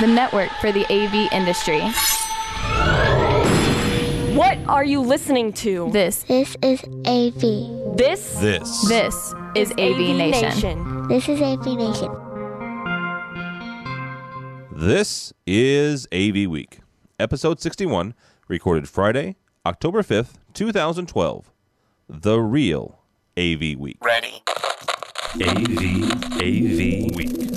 the network for the AV industry. What are you listening to? This, This is AV. This This. this is AV, Nation. This is AV Nation. This is AV Week, episode 61, recorded Friday, October 5th, 2012. The real AV Week. Ready. AV AV Week.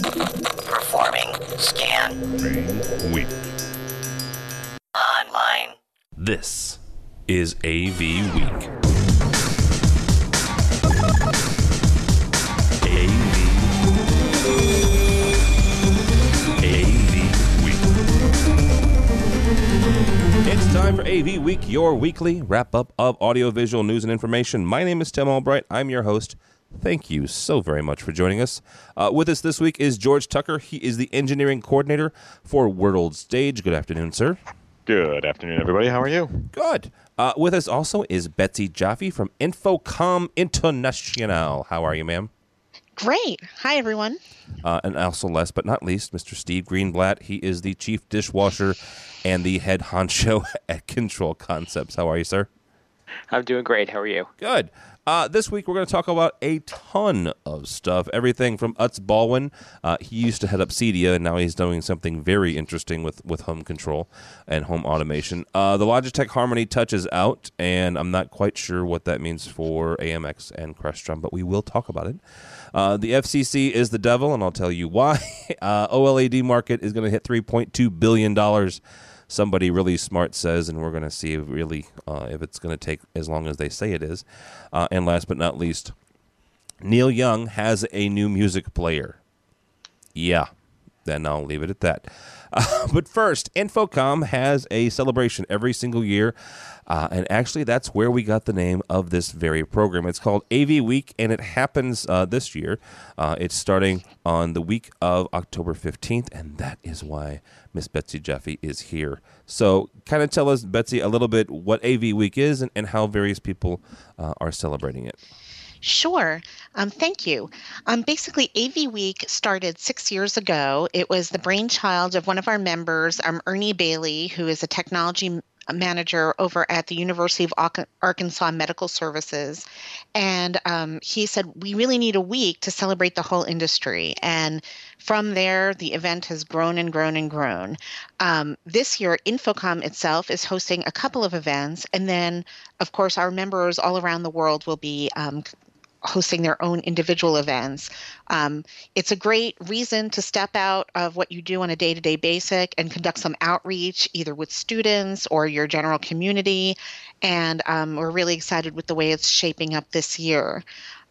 Performing. Scan. Week. Online. This is AV Week. AV AV Week. It's time for AV Week, your weekly wrap up of audiovisual news and information. My name is Tim Albright. I'm your host. Thank you so very much for joining us. Uh, with us this week is George Tucker. He is the engineering coordinator for World Stage. Good afternoon, sir. Good afternoon, everybody. How are you? Good. Uh, with us also is Betsy Jaffe from InfoComm International. How are you, ma'am? Great. Hi, everyone. Uh, and also, last but not least, Mr. Steve Greenblatt. He is the chief dishwasher and the head honcho at Control Concepts. How are you, sir? I'm doing great. How are you? Good. Uh, this week we're going to talk about a ton of stuff. Everything from Utz Baldwin. Uh, he used to head up Cedia, and now he's doing something very interesting with, with home control and home automation. Uh, the Logitech Harmony Touch is out, and I'm not quite sure what that means for AMX and Crestron, but we will talk about it. Uh, the FCC is the devil, and I'll tell you why. Uh, OLED market is going to hit 3.2 billion dollars somebody really smart says, and we're going to see really uh, if it's going to take as long as they say it is. Uh, and last but not least, Neil Young has a new music player. Yeah, then I'll leave it at that. Uh, but first, InfoComm has a celebration every single year. Uh, and actually, that's where we got the name of this very program. It's called AV Week, and it happens uh, this year. Uh, it's starting on the week of October 15th, and that is why Miss Betsy Jaffe is here. So, kind of tell us, Betsy, a little bit what AV Week is and, and how various people uh, are celebrating it. Sure. Um, thank you. Um, basically, AV Week started six years ago. It was the brainchild of one of our members, um, Ernie Bailey, who is a technology manager over at the University of Arkansas Medical Services. And um, he said, We really need a week to celebrate the whole industry. And from there, the event has grown and grown and grown. Um, this year, InfoComm itself is hosting a couple of events. And then, of course, our members all around the world will be um, hosting their own individual events. Um, it's a great reason to step out of what you do on a day to day basis and conduct some outreach, either with students or your general community. And um, we're really excited with the way it's shaping up this year.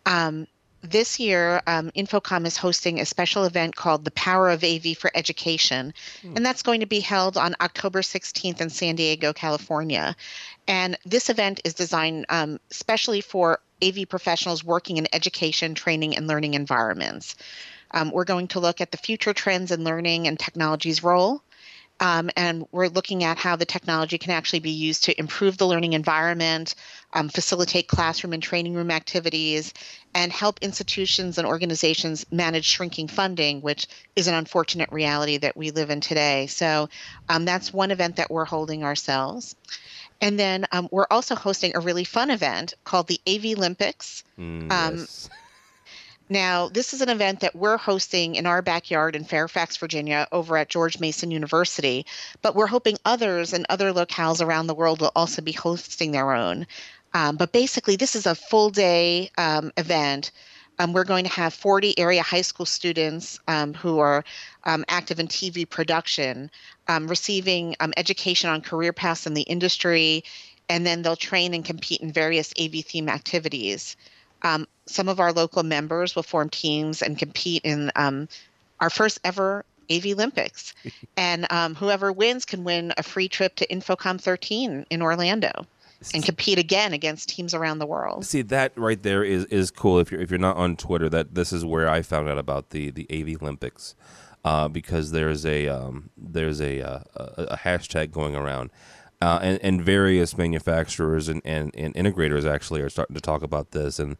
Um, this year, um, InfoComm is hosting a special event called The Power of AV for Education, and that's going to be held on October 16th in San Diego, California. And this event is designed um, especially for AV professionals working in education, training, and learning environments. Um, we're going to look at the future trends in learning and technology's role. Um, and we're looking at how the technology can actually be used to improve the learning environment, um, facilitate classroom and training room activities, and help institutions and organizations manage shrinking funding, which is an unfortunate reality that we live in today. So um, that's one event that we're holding ourselves. And then um, we're also hosting a really fun event called the AV Olympics. Mm, Um, yes. Now, this is an event that we're hosting in our backyard in Fairfax, Virginia, over at George Mason University, but we're hoping others and other locales around the world will also be hosting their own. Um, but basically, this is a full day um, event. Um, we're going to have 40 area high school students um, who are um, active in TV production um, receiving um, education on career paths in the industry, and then they'll train and compete in various AV theme activities. Um, some of our local members will form teams and compete in um, our first ever AV Olympics. and um, whoever wins can win a free trip to InfoComm 13 in Orlando and compete again against teams around the world. See that right there is is cool. If you're if you're not on Twitter, that this is where I found out about the the AV Olympics, uh, because there's a um, there's a, uh, a a hashtag going around. Uh, and, and various manufacturers and, and, and integrators actually are starting to talk about this and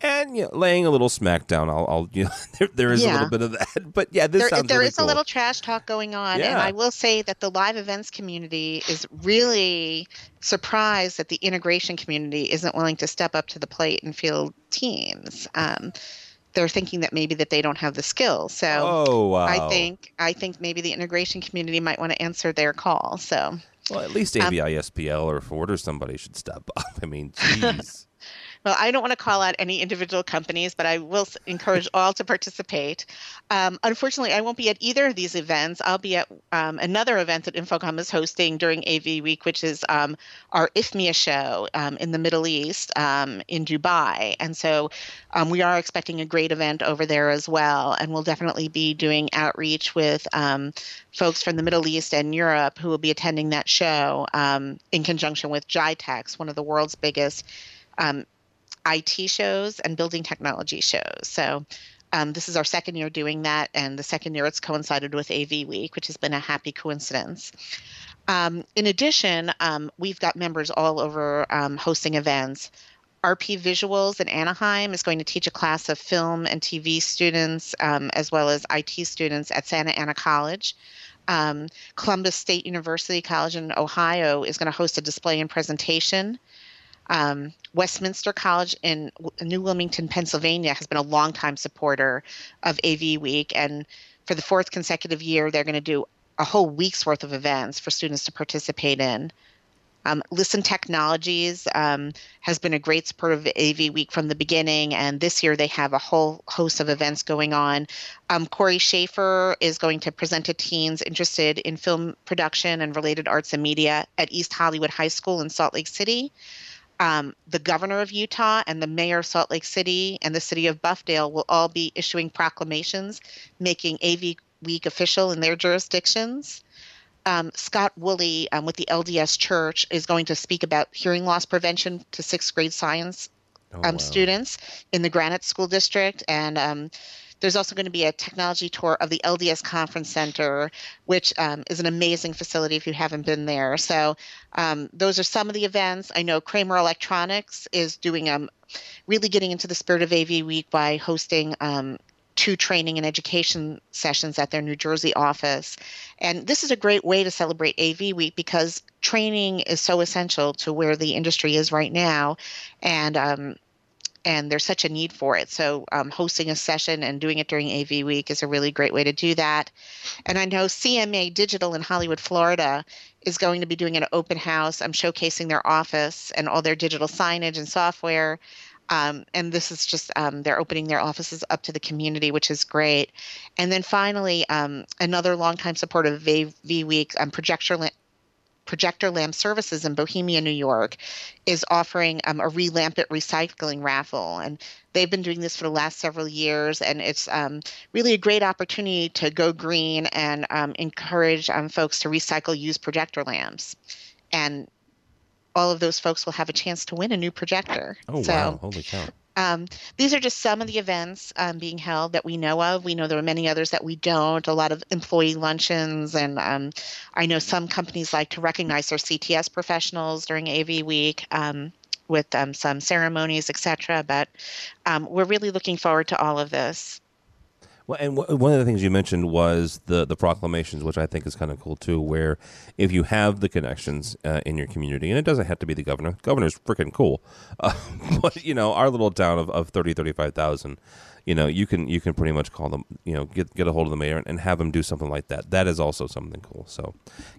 and you know, laying a little smackdown. I'll, I'll you know, there, there is Yeah. a little bit of that, but yeah, this there, sounds there really is cool. a little trash talk going on, and I will say that the live events community is really surprised that the integration community isn't willing to step up to the plate and field teams. Um, they're thinking that maybe that they don't have the skills. So Oh wow! I think I think maybe the integration community might want to answer their call. So well, at least um, or Ford or somebody should step up. I mean, jeez. Well, I don't want to call out any individual companies, but I will encourage all to participate. Um, unfortunately, I won't be at either of these events. I'll be at um, another event that InfoComm is hosting during AV Week, which is um, our IFMIA show um, in the Middle East um, in Dubai. And so um, we are expecting a great event over there as well. And we'll definitely be doing outreach with folks from the Middle East and Europe who will be attending that show in conjunction with GITEX, one of the world's biggest um, IT shows and building technology shows. So um, this is our second year doing that, and the second year it's coincided with AV Week, which has been a happy coincidence. Um, in addition, um, we've got members all over um, hosting events. RP Visuals in Anaheim is going to teach a class of film and TV students um, as well as IT students at Santa Ana College. Um, Columbus State University College in Ohio is going to host a display and presentation. Um, Westminster College in New Wilmington, Pennsylvania, has been a longtime supporter of AV Week, and for the fourth consecutive year, they're going to do a whole week's worth of events for students to participate in. Um, Listen Technologies um, has been a great supporter of AV Week from the beginning, and this year they have a whole host of events going on. Um, Corey Schaefer is going to present to teens interested in film production and related arts and media at East Hollywood High School in Salt Lake City um, the governor of Utah and the mayor of Salt Lake City and the city of Bluffdale will all be issuing proclamations making AV Week official in their jurisdictions. Um, Scott Woolley um, with the LDS Church is going to speak about hearing loss prevention to sixth grade science Oh, um, wow. students in the Granite School District. And um, there's also going to be a technology tour of the LDS Conference Center, which um, is an amazing facility if you haven't been there. So um, those are some of the events. I know Kramer Electronics is doing um, really getting into the spirit of AV Week by hosting um, two training and education sessions at their New Jersey office. And this is a great way to celebrate AV Week because training is so essential to where the industry is right now. And um, and there's such a need for it. So, um, hosting a session and doing it during AV Week is a really great way to do that. And I know CMA Digital in Hollywood, Florida, is going to be doing an open house. I'm showcasing their office and all their digital signage and software. Um, and this is just um, they're opening their offices up to the community, which is great. And then finally, um, another longtime supporter of AV Week, um, Projector La- Projector Lamp Services in Bohemia, New York, is offering um, a relamp it recycling raffle. And they've been doing this for the last several years. And it's um, really a great opportunity to go green and um, encourage um, folks to recycle used projector lamps. And all of those folks will have a chance to win a new projector. Oh so, wow! Holy cow! Um, these are just some of the events um, being held that we know of. We know there are many others that we don't. A lot of employee luncheons, and um, I know some companies like to recognize their CTS professionals during AV Week um, with um, some ceremonies, etc. But um, we're really looking forward to all of this. Well, and w- one of the things you mentioned was the the proclamations, which I think is kind of cool too. Where if you have the connections uh, in your community, and it doesn't have to be the governor, governor's freaking cool, uh, but you know our little town of, of 30, 35,000, you know you can you can pretty much call them, you know, get get a hold of the mayor and have them do something like that. That is also something cool. So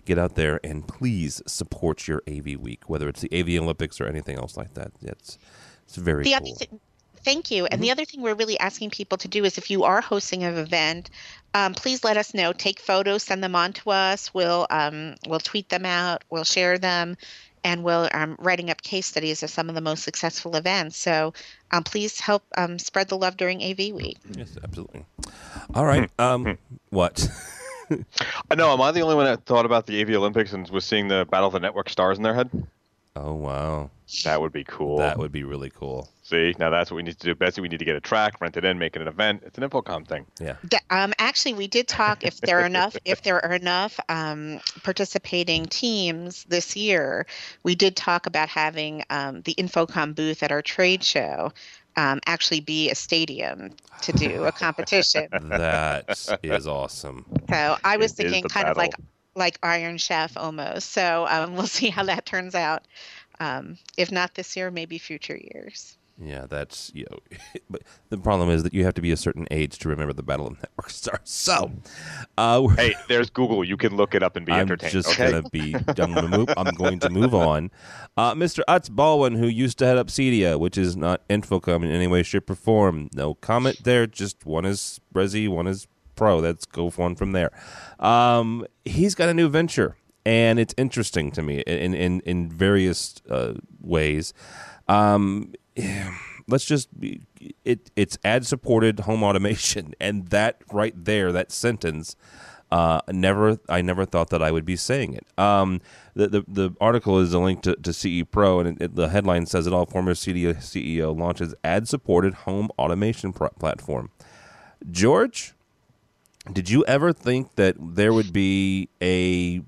get out there and please support your AV week, whether it's the AV Olympics or anything else like that. It's it's very The cool. other thing, thank you. And the other thing we're really asking people to do is if you are hosting an event, um, please let us know. Take photos, send them on to us. We'll um, we'll tweet them out. We'll share them, and we'll um, writing up case studies of some of the most successful events. So um, please help um, spread the love during AV Week. Yes, absolutely. All right. Um, what? I know. Am I the only one that thought about the AV Olympics and was seeing the Battle of the Network stars in their head? Oh wow, That would be cool. that would be really cool. See, now that's what we need to do. Betsy, we need to get a track, rent it in, make it an event. It's an InfoComm thing. Yeah. Da- Um, actually, we did talk if there are enough if there are enough um, participating teams this year. We did talk about having um, the InfoComm booth at our trade show um, actually be a stadium to do a competition. That is awesome. So I was It is thinking the kind of like battle. Like Iron Chef almost. So um, we'll see how that turns out. Um, if not this year, maybe future years. Yeah, that's you know, but the problem is that you have to be a certain age to remember the Battle of Network Stars. So, uh, Hey, there's Google. You can look it up and be I'm entertained. just okay? gonna be. I'm gonna move. I'm going to move on. Uh, Mr. Utz Baldwin, who used to head up Cedia, which is not InfoComm in any way, shape, or form. No comment there. Just one is Resi, one is Pro. Let's go one from there. Um, he's got a new venture, and it's interesting to me in in in various uh, ways. Um, let's just it it's ad supported home automation and that right there that sentence uh, never I never thought that I would be saying it. Um, the, the the article is a link to, to CE Pro and it, it- the headline says it all. Former CEO, launches ad supported home automation pr- platform. George, did you ever think that there would be a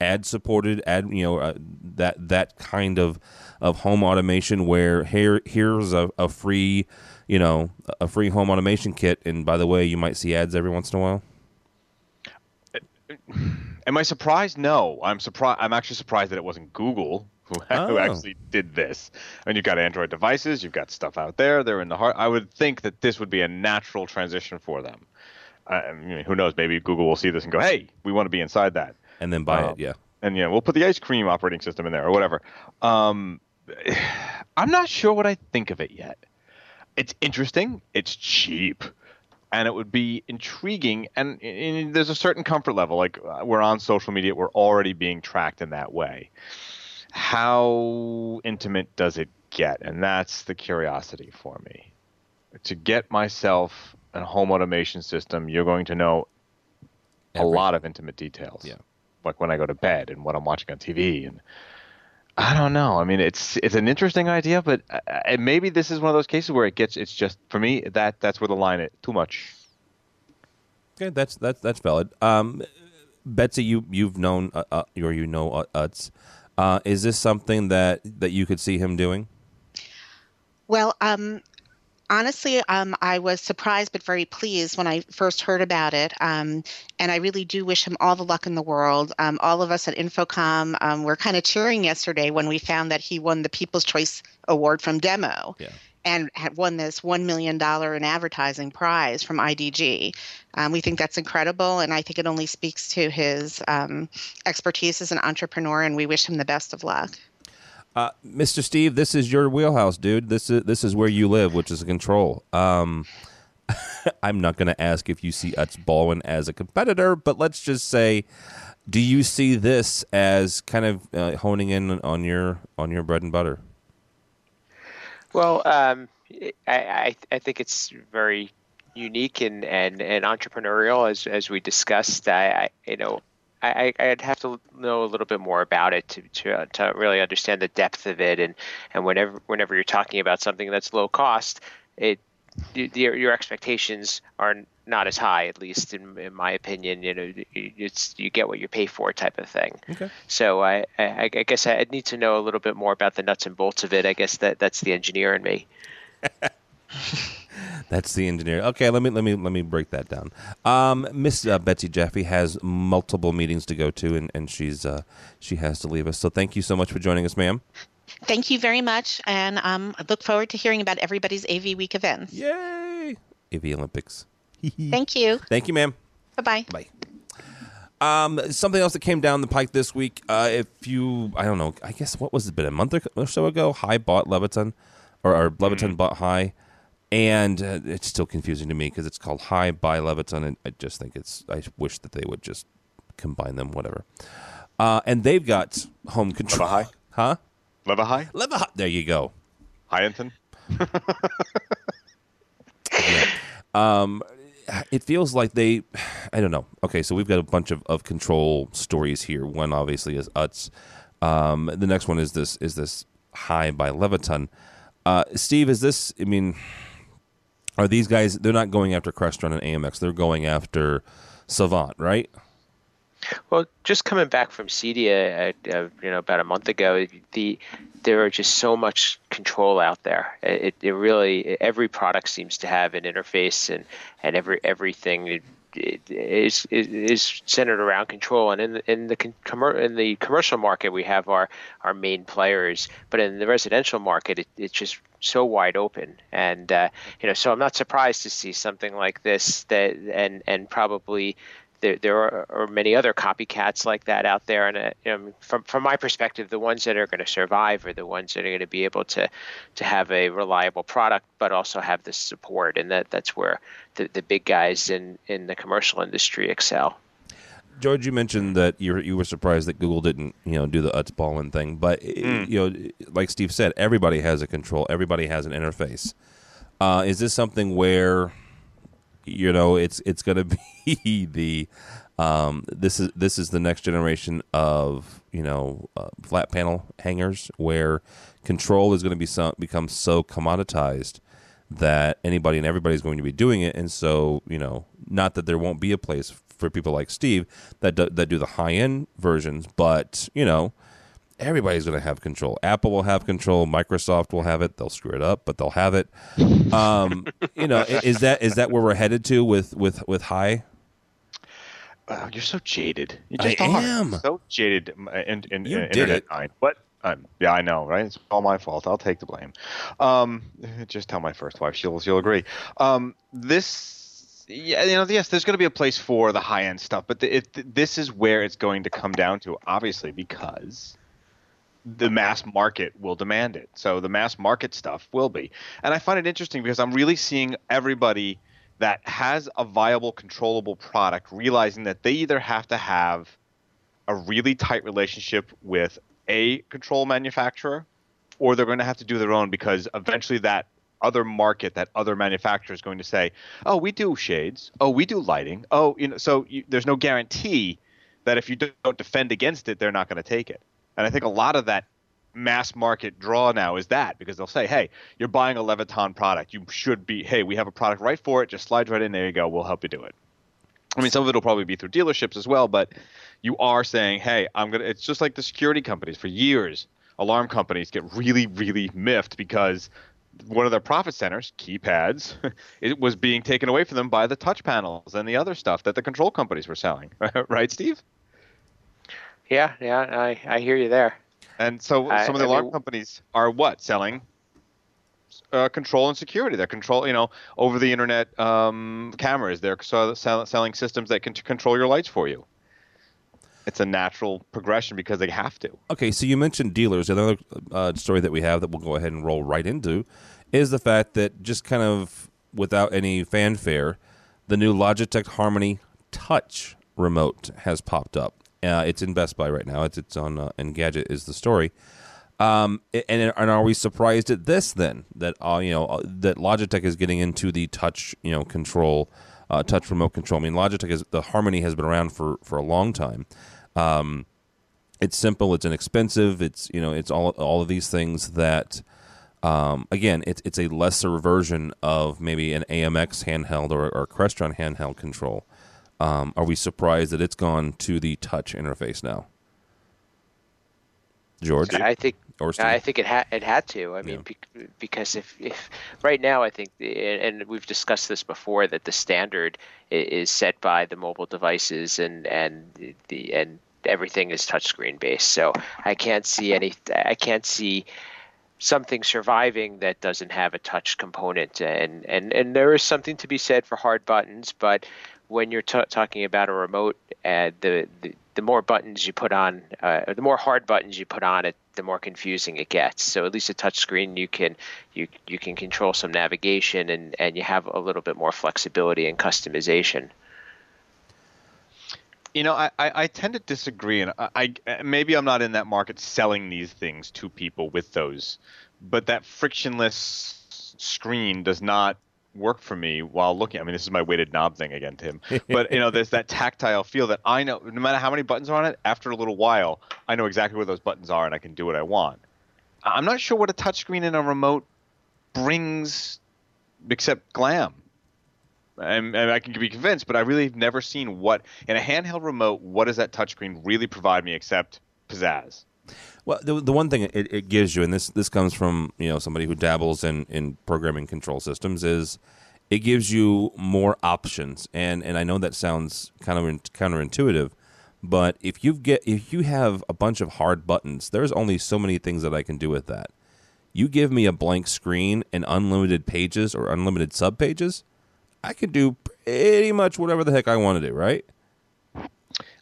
ad supported ad you know uh, that that kind of of home automation where here here's a, a free you know a free home automation kit and by the way you might see ads every once in a while Am I surprised? No, I'm surprised. I'm actually surprised that it wasn't Google who, Oh. who actually did this. And you've got Android devices, you've got stuff out there. They're in the heart. I would think that this would be a natural transition for them. I mean, who knows? Maybe Google will see this and go, "Hey, we want to be inside that." and then buy Um, it yeah and yeah, we'll put the ice cream operating system in there or whatever. Um, I'm not sure what I think of it yet. It's interesting. It's cheap, and it would be intriguing. And, and there's a certain comfort level. Like uh, we're on social media, we're already being tracked in that way. How intimate does it get? And that's the curiosity for me. To get myself a home automation system, you're going to know a lot of intimate details. Yeah. Like when I go to bed and what I'm watching on TV and I don't know. I mean, it's it's an interesting idea, but uh, uh, maybe this is one of those cases where it gets. It's just for me that that's where the line is too much. okay that's that's that's valid um betsy you you've known uh, uh, or you know uh, Utz. Uh, is this something that that you could see him doing Well, um, honestly, um, I was surprised but very pleased when I first heard about it. Um, and I really do wish him all the luck in the world. Um, all of us at InfoComm um, were kind of cheering yesterday when we found that he won the People's Choice Award from Demo. Yeah. And had won this $1 million in advertising prize from IDG. Um, we think that's incredible, and I think it only speaks to his um, expertise as an entrepreneur, and we wish him the best of luck. Uh, Mr. Steve, this is your wheelhouse, dude. This is this is where you live, which is a control. Um, I'm not going to ask if you see Utz Baldwin as a competitor, but let's just say, do you see this as kind of uh, honing in on your on your bread and butter? Well, um, I, I I think it's very unique and, and, and entrepreneurial as as we discussed. I, I you know I I'd have to know a little bit more about it to to, uh, to really understand the depth of it and and whenever whenever you're talking about something that's low cost, it your your expectations are not as high, at least in, in my opinion. You know, it's you get what you pay for type of thing. Okay. So I, I, I guess I'd need to know a little bit more about the nuts and bolts of it. I guess that that's the engineer in me. That's the engineer. Okay, let me let me let me break that down. Um, Miss uh, Betsy Jaffe has multiple meetings to go to, and and she's uh, she has to leave us. So thank you so much for joining us, ma'am. Thank you very much, and um, I look forward to hearing about everybody's AV Week events. Yay! AV Olympics. Thank you. Thank you, ma'am. Bye bye. Bye. Um, something else that came down the pike this week. Uh, if you, I don't know, I guess what was it? Been a month or so ago. Hai bought Leviton, or, or Leviton bought Hai, and uh, it's still confusing to me because it's called Hai by Leviton, and I just think it's. I wish that they would just combine them, whatever. Uh, and they've got home control. High? huh? Leva High, Leva. There you go. Hyanton. um, it feels like they i don't know okay so we've got a bunch of, of control stories here one obviously is utz Um, the next one is this is this Hai by Leviton. Uh, Steve, is this? I mean, are these guys? They're not going after Crestron and AMX. They're going after Savant, right? Well, just coming back from CEDIA, uh, uh, you know, about a month ago, the there are just so much control out there. It, it really every product seems to have an interface, and and every everything is, is centered around control. And in the, in the com- in the commercial market, we have our our main players, but in the residential market, it, it's just so wide open. And uh, you know, so I'm not surprised to see something like this that and and probably there, there are, are, many other copycats like that out there. And uh, you know, from from my perspective, the ones that are going to survive are the ones that are going to be able to to have a reliable product, but also have the support. And that that's where the, the big guys in in the commercial industry excel. George, you mentioned that you were, you were surprised that Google didn't, you know, do the Utz Baldwin thing, but mm. you know, like Steve said, everybody has a control, everybody has an interface. Uh, is this something where you know it's it's going to be the um, this is this is the next generation of you know uh, flat panel hangers where control is going to be some, become so commoditized that anybody and everybody is going to be doing it. And so you know not that there won't be a place for people like Steve that do, that do the high end versions but you know everybody's going to have control. Apple will have control. Microsoft will have it. They'll screw it up, but they'll have it. Um, you know, is that is that where we're headed to with with with high? Oh, you're so jaded. You just I are. am so jaded. In, in, you in did it. Mind. What? Um, yeah, I know, right? It's all my fault. I'll take the blame. Um, just tell my first wife; she'll she'll agree. Um, this, yeah, you know, yes, there's going to be a place for the high end stuff, but the, it, this is where it's going to come down to, obviously, because the mass market will demand it. So the mass market stuff will be. And I find it interesting because I'm really seeing everybody that has a viable, controllable product realizing that they either have to have a really tight relationship with a control manufacturer or they're going to have to do their own because eventually that other market, that other manufacturer is going to say, "Oh, we do shades. Oh, we do lighting. Oh, you know." So you, there's no guarantee that if you don't defend against it, they're not going to take it. And I think a lot of that mass market draw now is that because they'll say, hey, you're buying a Leviton product. You should be, hey, we have a product right for it. Just slide right in. There you go. We'll help you do it. I mean, some of it will probably be through dealerships as well, but you are saying, hey, I'm going to, it's just like the security companies for years. Alarm companies get really, really miffed because one of their profit centers, keypads, it was being taken away from them by the touch panels and the other stuff that the control companies were selling. right, Steve? Yeah, yeah, I, I hear you there. And so I, some of the I alarm mean, companies are what selling uh, control and security. They're control, you know, over the internet um, cameras. They're sell, selling systems that can control your lights for you. It's a natural progression because they have to. Okay, so you mentioned dealers. Another uh, story that we have that we'll go ahead and roll right into is the fact that just kind of without any fanfare, the new Logitech Harmony Touch remote has popped up. Uh, it's in Best Buy right now. It's it's on uh, Engadget is the story. Um, and and are we surprised at this then that uh, you know uh, that Logitech is getting into the touch you know control, uh, touch remote control? I mean, Logitech is the Harmony has been around for for a long time. Um, it's simple. It's inexpensive. It's you know it's all all of these things that. Um, again, it's it's a lesser version of maybe an AMX handheld or, or Crestron handheld control. Um, are we surprised that it's gone to the touch interface now? George, I think I think it had it had to. I mean, yeah. because if, if right now I think, and we've discussed this before, that the standard is set by the mobile devices and and the and everything is touchscreen based. So I can't see any. I can't see something surviving that doesn't have a touch component and and and there is something to be said for hard buttons but when you're t- talking about a remote, uh, the, the, the more buttons you put on, uh, the more hard buttons you put on it, the more confusing it gets. So at least a touchscreen, you can you you can control some navigation and and you have a little bit more flexibility and customization. You know, I, I, I tend to disagree, and I, I maybe I'm not in that market selling these things to people with those, but that frictionless screen does not work for me while looking. I mean, this is my weighted knob thing again, Tim. But you know, there's that tactile feel that I know. No matter how many buttons are on it, after a little while, I know exactly where those buttons are, and I can do what I want. I'm not sure what a touchscreen in a remote brings, except glam. And, and, I can be convinced, but I really have never seen what in a handheld remote. What does that touchscreen really provide me except pizzazz? Well, the, the one thing it, it gives you, and this this comes from you know somebody who dabbles in in programming control systems, is it gives you more options. And and I know that sounds kind of counterintuitive, but if you get if you have a bunch of hard buttons, there's only so many things that I can do with that. You give me a blank screen and unlimited pages or unlimited subpages, I can do pretty much whatever the heck I want to do, right?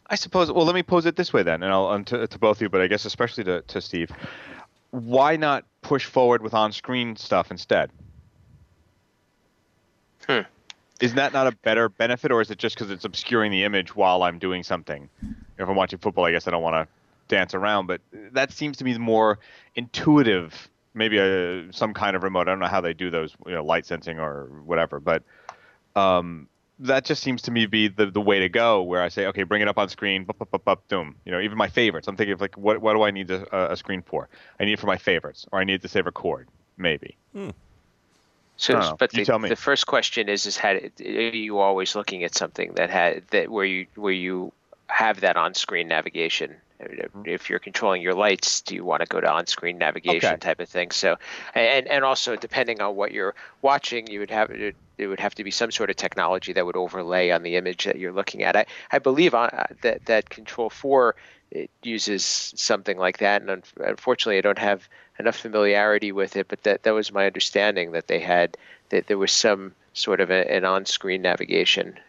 I suppose. Well, let me pose it this way then, and I'll um, to, to both of you, but I guess especially to, to Steve. Why not push forward with on-screen stuff instead? Hmm. Is that not a better benefit, or is it just because it's obscuring the image while I'm doing something? If I'm watching football, I guess I don't want to dance around, but that seems to be the more intuitive. Maybe a, some kind of remote. I don't know how they do those, you know, light sensing or whatever, but um, that just seems to me be the, the way to go where I say, okay, bring it up on screen, bup, bup, bup, bup, boom. You know, even my favorites. I'm thinking of like, what, what do I need a, a screen for? I need it for my favorites, or I need it to save a chord, maybe. Hmm. So, but the, the, first question is: is had are you always looking at something that had that where you where you have that on-screen navigation? If you're controlling your lights, do you want to go to on-screen navigation okay. type of thing? So, and and also depending on what you're watching, you would have it would have to be some sort of technology that would overlay on the image that you're looking at. I, I believe on, uh, that that Control 4 it uses something like that, and unfortunately, I don't have enough familiarity with it. But that that was my understanding that they had that there was some sort of a, an on-screen navigation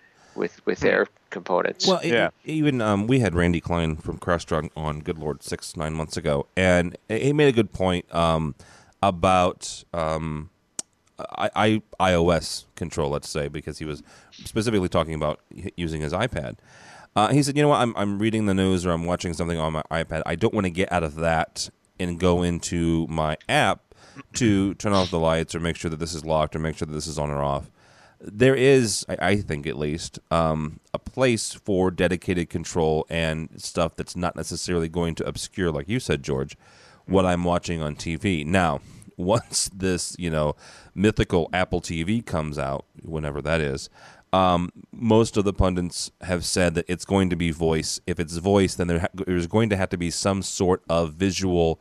with with their components. Well, yeah. It, even um, we had Randy Klein from Crestron on Good Lord six nine months ago, and he made a good point um, about um, I, I, iOS control, let's say, because he was specifically talking about using his iPad. Uh, he said, "You know what? I'm I'm reading the news or I'm watching something on my iPad. I don't want to get out of that and go into my app to turn off the lights or make sure that this is locked or make sure that this is on or off." There is, I, I think at least, um, a place for dedicated control and stuff that's not necessarily going to obscure, like you said, George, what I'm watching on TV. Now, once this, you know, mythical Apple TV comes out, whenever that is, um, most of the pundits have said that it's going to be voice. If it's voice, then there ha- there's going to have to be some sort of visual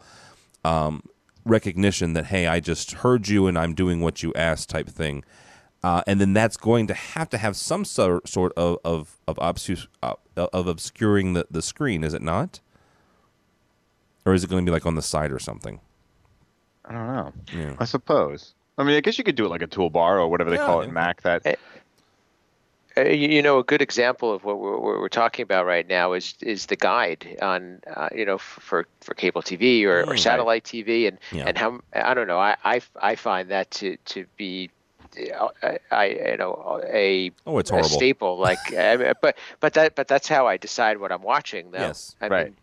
um, recognition that hey, I just heard you and I'm doing what you asked, type thing. Uh, and then that's going to have to have some sort sort of of of, obscure, uh, of obscuring the, the screen, is it not? Or is it going to be like on the side or something? I don't know. Yeah. I suppose. I mean, I guess you could do it like a toolbar or whatever they yeah, call it in Mac. That uh, you know, a good example of what we're, what we're, talking about right now is is the guide on uh, you know for for cable TV or, or mm, satellite TV and yeah. and how I don't know I, I, I find that to to be uh, I, you know a, oh, it's a staple like but but that but that's how I decide what I'm watching though. Yes, I right. Mean,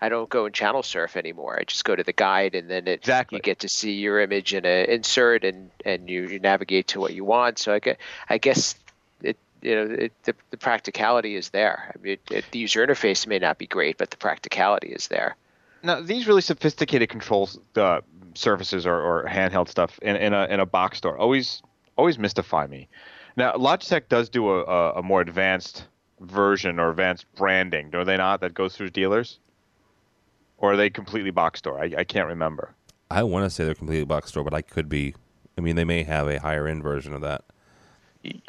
I don't go and channel surf anymore. I just go to the guide, and then it, exactly. you get to see your image in an insert, and and you, you navigate to what you want. So I get, I guess it you know it, the, the practicality is there. I mean, it, the user interface may not be great, but the practicality is there. Now these really sophisticated controls uh, surfaces or, or handheld stuff in, in a in a box store always always mystify me. Now Logitech does do a, a, a more advanced version or advanced branding, do they not? That goes through dealers or are they completely box store? I, I can't remember. I want to say they're completely box store, but I could be. I mean, they may have a higher end version of that.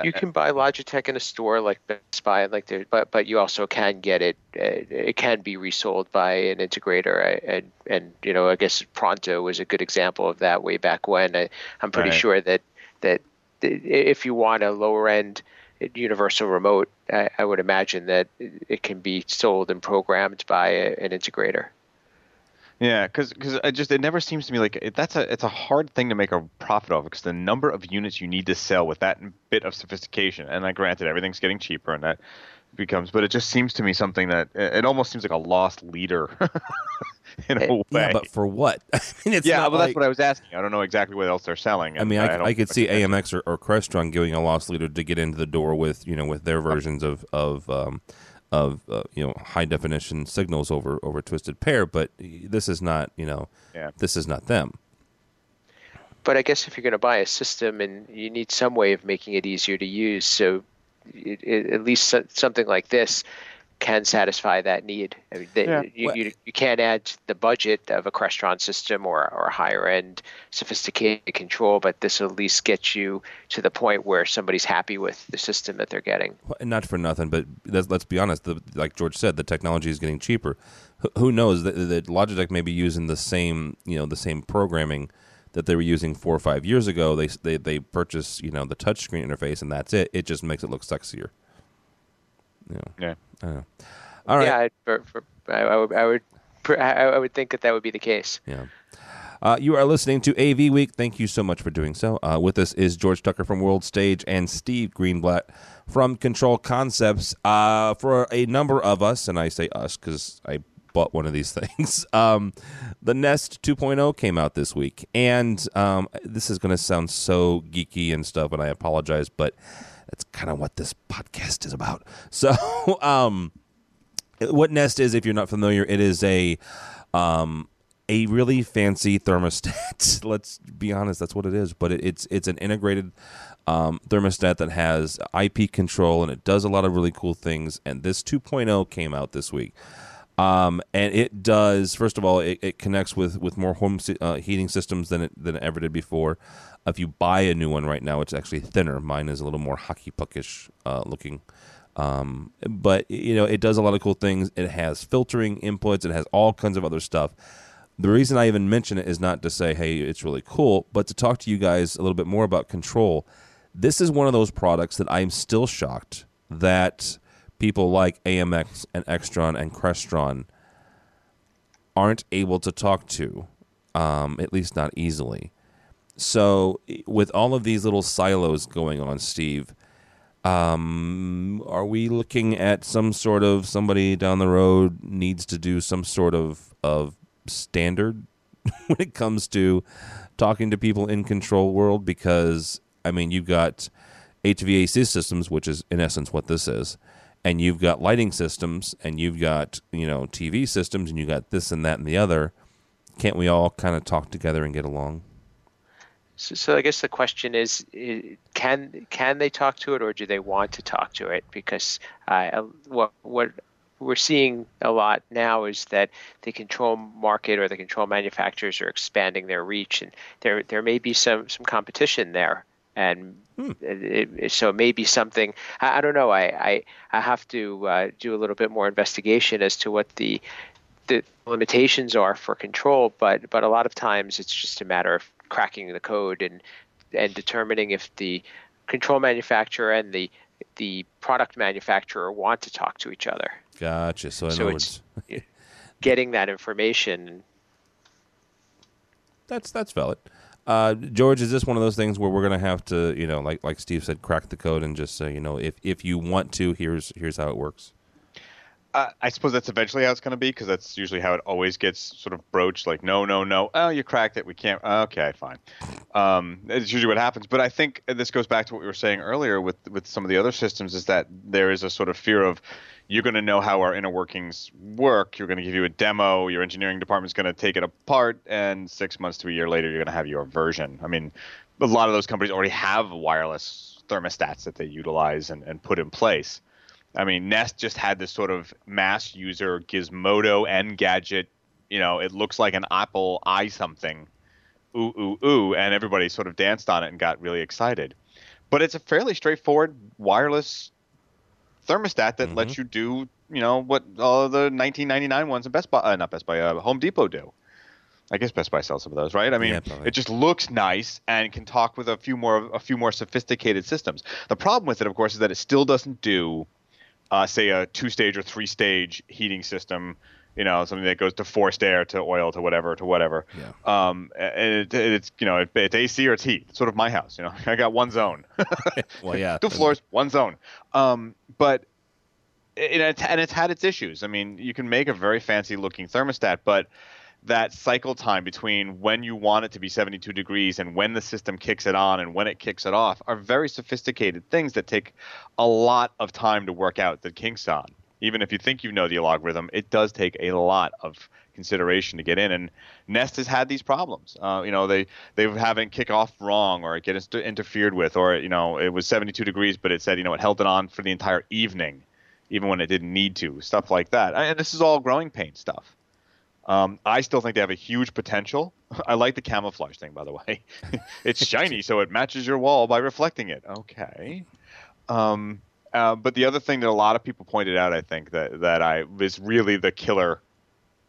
You can buy Logitech in a store like Best Buy, like there, but but you also can get it. It can be resold by an integrator, and and you know I guess Pronto was a good example of that way back when. I, I'm pretty right. sure that that if you want a lower end universal remote, I, I would imagine that it can be sold and programmed by a, an integrator. Yeah, because because it just it never seems to me like it, that's a it's a hard thing to make a profit of because the number of units you need to sell with that bit of sophistication, and I granted everything's getting cheaper and that becomes, but it just seems to me something that it almost seems like a lost leader in a way. Yeah, but for what? I mean, it's yeah, well, like, that's what I was asking. I don't know exactly what else they're selling. I mean, I, don't- I could see I AMX or, or Crestron giving a lost leader to get into the door with you know with their versions of of um, of uh, you know high definition signals over over twisted pair, but this is not you know Yeah. this is not them. But I guess if you're going to buy a system and you need some way of making it easier to use, so it, it, at least so- something like this can satisfy that need. I mean, they, Yeah. you, you, you can't add the budget of a Crestron system or, or a higher end sophisticated control, but this will at least get you to the point where somebody's happy with the system that they're getting. Well, Not for nothing, but let's, let's be honest. The, like George said, the technology is getting cheaper. Wh- Who knows that, that Logitech may be using the same you know the same programming that they were using four or five years ago. They they they purchase you know the touchscreen interface and that's it. It just makes it look sexier. You know, Yeah. I. All right. Yeah, I, for, for, I, I would, I would, I, I would think that that would be the case. Yeah. Uh, you are listening to AV Week. Thank you so much for doing so. Uh, with us is George Tucker from World Stage and Steve Greenblatt from Control Concepts. Uh, for a number of us, and I say us because I bought one of these things, um, the Nest 2.0 came out this week. And um, this is going to sound so geeky and stuff, and I apologize, but that's kind of what this podcast is about. So, um, what Nest is, if you're not familiar, it is a um, a really fancy thermostat. Let's be honest, that's what it is. But it, it's it's an integrated um, thermostat that has IP control and it does a lot of really cool things. And this 2.0 came out this week. Um, and it does. First of all, it, it connects with, with more home uh, heating systems than it than it ever did before. If you buy a new one right now, it's actually thinner. Mine is a little more hockey puckish uh, looking. Um, but you know, it does a lot of cool things. It has filtering inputs. It has all kinds of other stuff. The reason I even mention it is not to say, "Hey, it's really cool," but to talk to you guys a little bit more about control. This is one of those products that I'm still shocked that people like AMX and Extron and Crestron aren't able to talk to, um, at least not easily. So, with all of these little silos going on, Steve, um, are we looking at some sort of somebody down the road needs to do some sort of of standard when it comes to talking to people in control world? Because I mean, you've got HVAC systems, which is in essence what this is, and you've got lighting systems, and you've got you know TV systems, and you got this and that and the other. Can't we all kind of talk together and get along? So, so I guess the question is, can can they talk to it, or do they want to talk to it? Because uh, what what we're seeing a lot now is that the control market or the control manufacturers are expanding their reach, and there there may be some some competition there, and it, it, so it may be something. I, I don't know. I I, I have to uh, do a little bit more investigation as to what the the limitations are for control, but but a lot of times it's just a matter of cracking the code and and determining if the control manufacturer and the the product manufacturer want to talk to each other. Gotcha. So So it's- Getting that information. that's that's valid. Uh, George, is this one of those things where we're gonna have to, you know, like like Steve said, crack the code and just say, you know, if if you want to, here's here's how it works. I suppose that's eventually how it's going to be because that's usually how it always gets sort of broached. Like, no, no, no. Oh, you cracked it. We can't. Okay, fine. Um, it's usually what happens. But I think this goes back to what we were saying earlier with with some of the other systems is that there is a sort of fear of you're going to know how our inner workings work. You're going to give you a demo. Your engineering department's going to take it apart, and six months to a year later, you're going to have your version. I mean, a lot of those companies already have wireless thermostats that they utilize and, and put in place. I mean, Nest just had this sort of mass user Gizmodo and gadget. You know, it looks like an Apple i something, ooh ooh ooh, and everybody sort of danced on it and got really excited. But it's a fairly straightforward wireless thermostat that lets you do, you know, what all the 1999 ones at Best Buy, uh, not Best Buy, uh, Home Depot do. I guess Best Buy sells some of those, right? I mean, Yeah, it just looks nice and can talk with a few more a few more sophisticated systems. The problem with it, of course, is that it still doesn't do uh, say a two stage or three stage heating system you know something that goes to forced air to oil to whatever to whatever Yeah. um and it, it's you know it, it's ac or it's heat it's sort of my house you know i got one zone Well, yeah. two floors one zone um but and it's, and it's had its issues. I mean, you can make a very fancy looking thermostat, but that cycle time between when you want it to be 72 degrees and when the system kicks it on and when it kicks it off are very sophisticated things that take a lot of time to work out the kinks on. Even if you think you know the algorithm, it does take a lot of consideration to get in. And Nest has had these problems. Uh, you know, they they haven't kick off wrong or it gets interfered with, or you know, it was 72 degrees, but it said you know it held it on for the entire evening, even when it didn't need to. Stuff like that. And this is all growing pain stuff. Um, I still think they have a huge potential. I like the camouflage thing, by the way. it's shiny, so it matches your wall by reflecting it. Okay. Um, uh, but the other thing that a lot of people pointed out, I think that that I is really the killer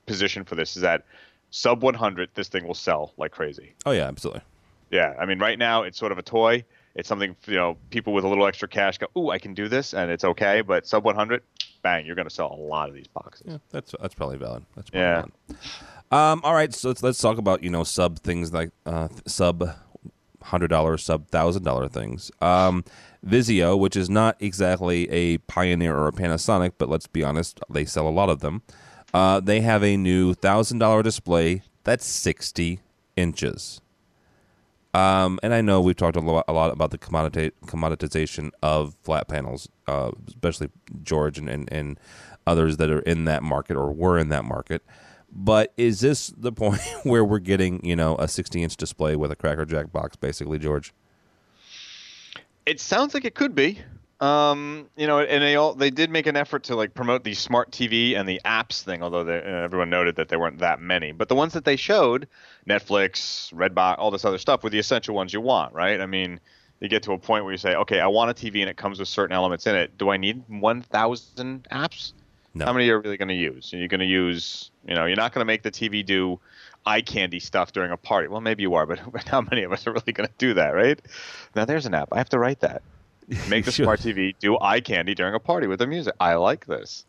position for this is that sub 100, this thing will sell like crazy. Oh yeah, absolutely. Yeah, I mean, right now it's sort of a toy. It's something you know people with a little extra cash go, "Ooh, I can do this," and it's okay. But sub 100, bang, you're going to sell a lot of these boxes. Yeah, that's that's probably valid. That's probably yeah. Valid. Um, all right, so let's let's talk about you know sub things like uh, sub hundred dollar, sub thousand dollar things. Um, Vizio, which is not exactly a Pioneer or a Panasonic, but let's be honest, they sell a lot of them. Uh, they have a new thousand dollar display that's sixty inches. Um, and I know we've talked a lot, a lot about the commodita- commoditization of flat panels, uh, especially George and, and, and others that are in that market or were in that market. But is this the point where we're getting, you know, a 60 inch display with a Cracker Jack box, basically, George? It sounds like it could be. Um, you know, and they all they did make an effort to like promote the smart TV and the apps thing, although they, uh, everyone noted that there weren't that many. But the ones that they showed, Netflix, Redbox, all this other stuff, were the essential ones you want, right? I mean, you get to a point where you say, okay, I want a TV and it comes with certain elements in it. Do I need 1,000 apps? No. How many are you really going to use? Are you going to use, you know, you're not going to make the TV do eye candy stuff during a party. Well, maybe you are, but, but how many of us are really going to do that, right? Now, there's an app. I have to write that. Make the smart TV do eye candy during a party with the music. I like this.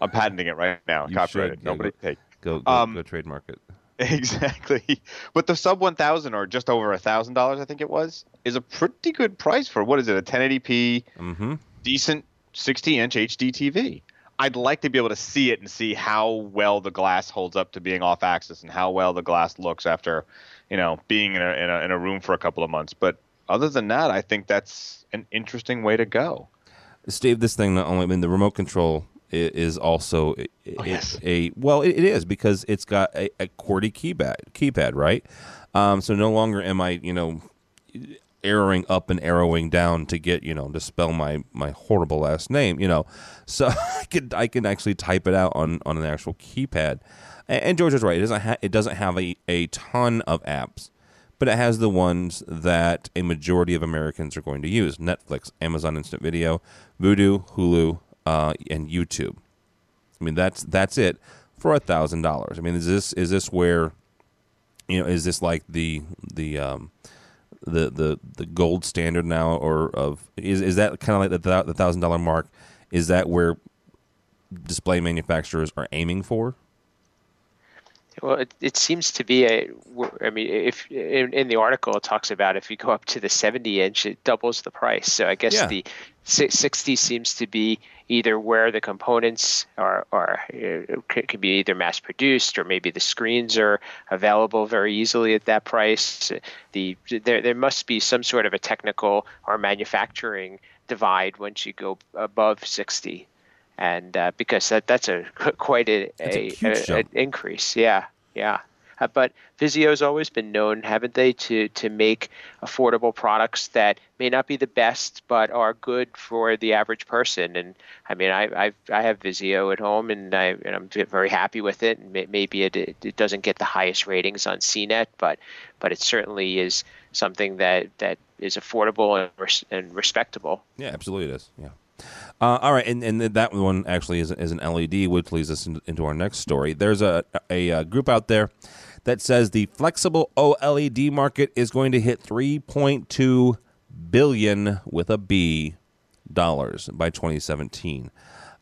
I'm patenting it right now. You Copyrighted. Should. Nobody go, take. Go go, um, go trademark it. Exactly. But the sub 1000 or just over a $1,000, I think it was, is a pretty good price for what is it, a 1080p, mm-hmm. decent 60 inch HD TV. I'd like to be able to see it and see how well the glass holds up to being off axis and how well the glass looks after, you know, being in a, in a, in a room for a couple of months. But other than that, I think that's an interesting way to go. Steve, this thing not only I mean the remote control is also a, oh, yes. a, well, it is because it's got a, a QWERTY keypad, keypad, right? Um, so no longer am I, you know, arrowing up and arrowing down to get, you know, to spell my my horrible last name, you know. So I can I can actually type it out on on an actual keypad. And, and George is right; it doesn't ha- it doesn't have a, a ton of apps but it has the ones that a majority of Americans are going to use Netflix, Amazon Instant Video, Vudu, Hulu, uh, and YouTube. I mean, that's that's it for a thousand dollars. I mean, is this is this where you know is this like the the um, the the the gold standard now, or of is is that kind of like the the thousand dollar mark? Is that where display manufacturers are aiming for? Well, it, it seems to be a. I mean, if in, in the article it talks about if you go up to the 70 inch, it doubles the price. So I guess yeah. the 60 seems to be either where the components are, are uh, can be either mass produced or maybe the screens are available very easily at that price. The there there must be some sort of a technical or manufacturing divide once you go above 60 and uh, because that that's a quite a, a, a, an increase. Yeah, yeah. Uh, but Vizio's always been known, haven't they, to to make affordable products that may not be the best, but are good for the average person. And I mean, I I, I have Vizio at home, and I and I'm very happy with it. And maybe it it doesn't get the highest ratings on CNET, but but it certainly is something that that is affordable and, res- and respectable. Yeah, absolutely, it is. Yeah. Uh, all right, and, and that one actually is, is an LED, which leads us into our next story. There's a, a, a group out there that says the flexible OLED market is going to hit 3.2 billion with a B dollars by 2017,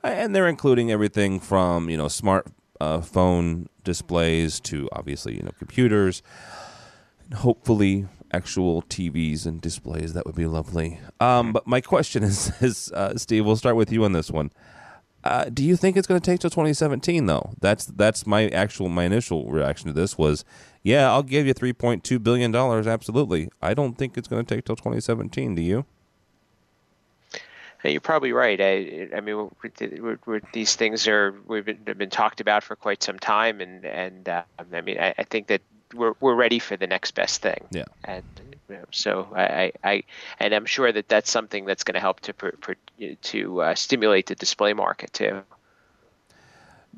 and they're including everything from you know smart uh, phone displays to obviously you know computers, hopefully actual TVs and displays. That would be lovely. Um, but my question is, is uh, Steve, we'll start with you on this one. Uh, do you think it's going to take till 2017 though? That's that's my actual my initial reaction to this was, yeah, I'll give you 3.2 billion dollars. Absolutely. I don't think it's going to take till 2017. Do you? You're probably right. I, I mean, we're, we're, these things are we've been, been, talked about for quite some time, and and uh, I mean, I, I, think that we're we're ready for the next best thing. Yeah. And you know, so I, I and I'm sure that that's something that's going to help to to uh, stimulate the display market too.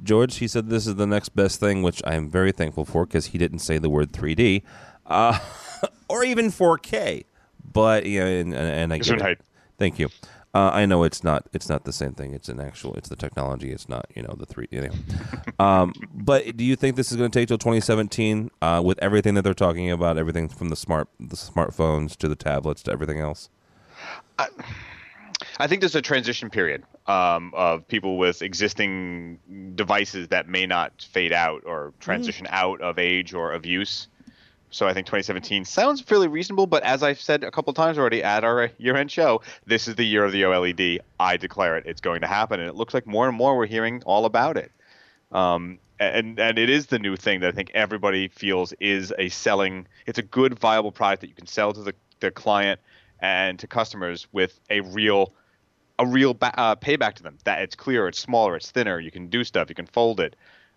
George, he said this is the next best thing, which I am very thankful for because he didn't say the word 3D uh, or even 4K. But yeah, and, and I get it. Thank you. Uh, I know it's not it's not the same thing. It's an actual it's the technology. It's not you know the three. You know. um, but do you think this is going to take till 2017 uh, with everything that they're talking about, everything from the smart the smartphones to the tablets to everything else? I, I think there's a transition period um, of people with existing devices that may not fade out or transition mm. out of age or of use. So I think 2017 sounds fairly reasonable. But as I've said a couple times already at our year-end show, this is the year of the OLED. I declare it. It's going to happen, and it looks like more and more we're hearing all about it. Um, and and it is the new thing that I think everybody feels is a selling. It's a good viable product that you can sell to the, the client and to customers with a real a real ba- uh, payback to them. That it's clearer, it's smaller, it's thinner. You can do stuff. You can fold it.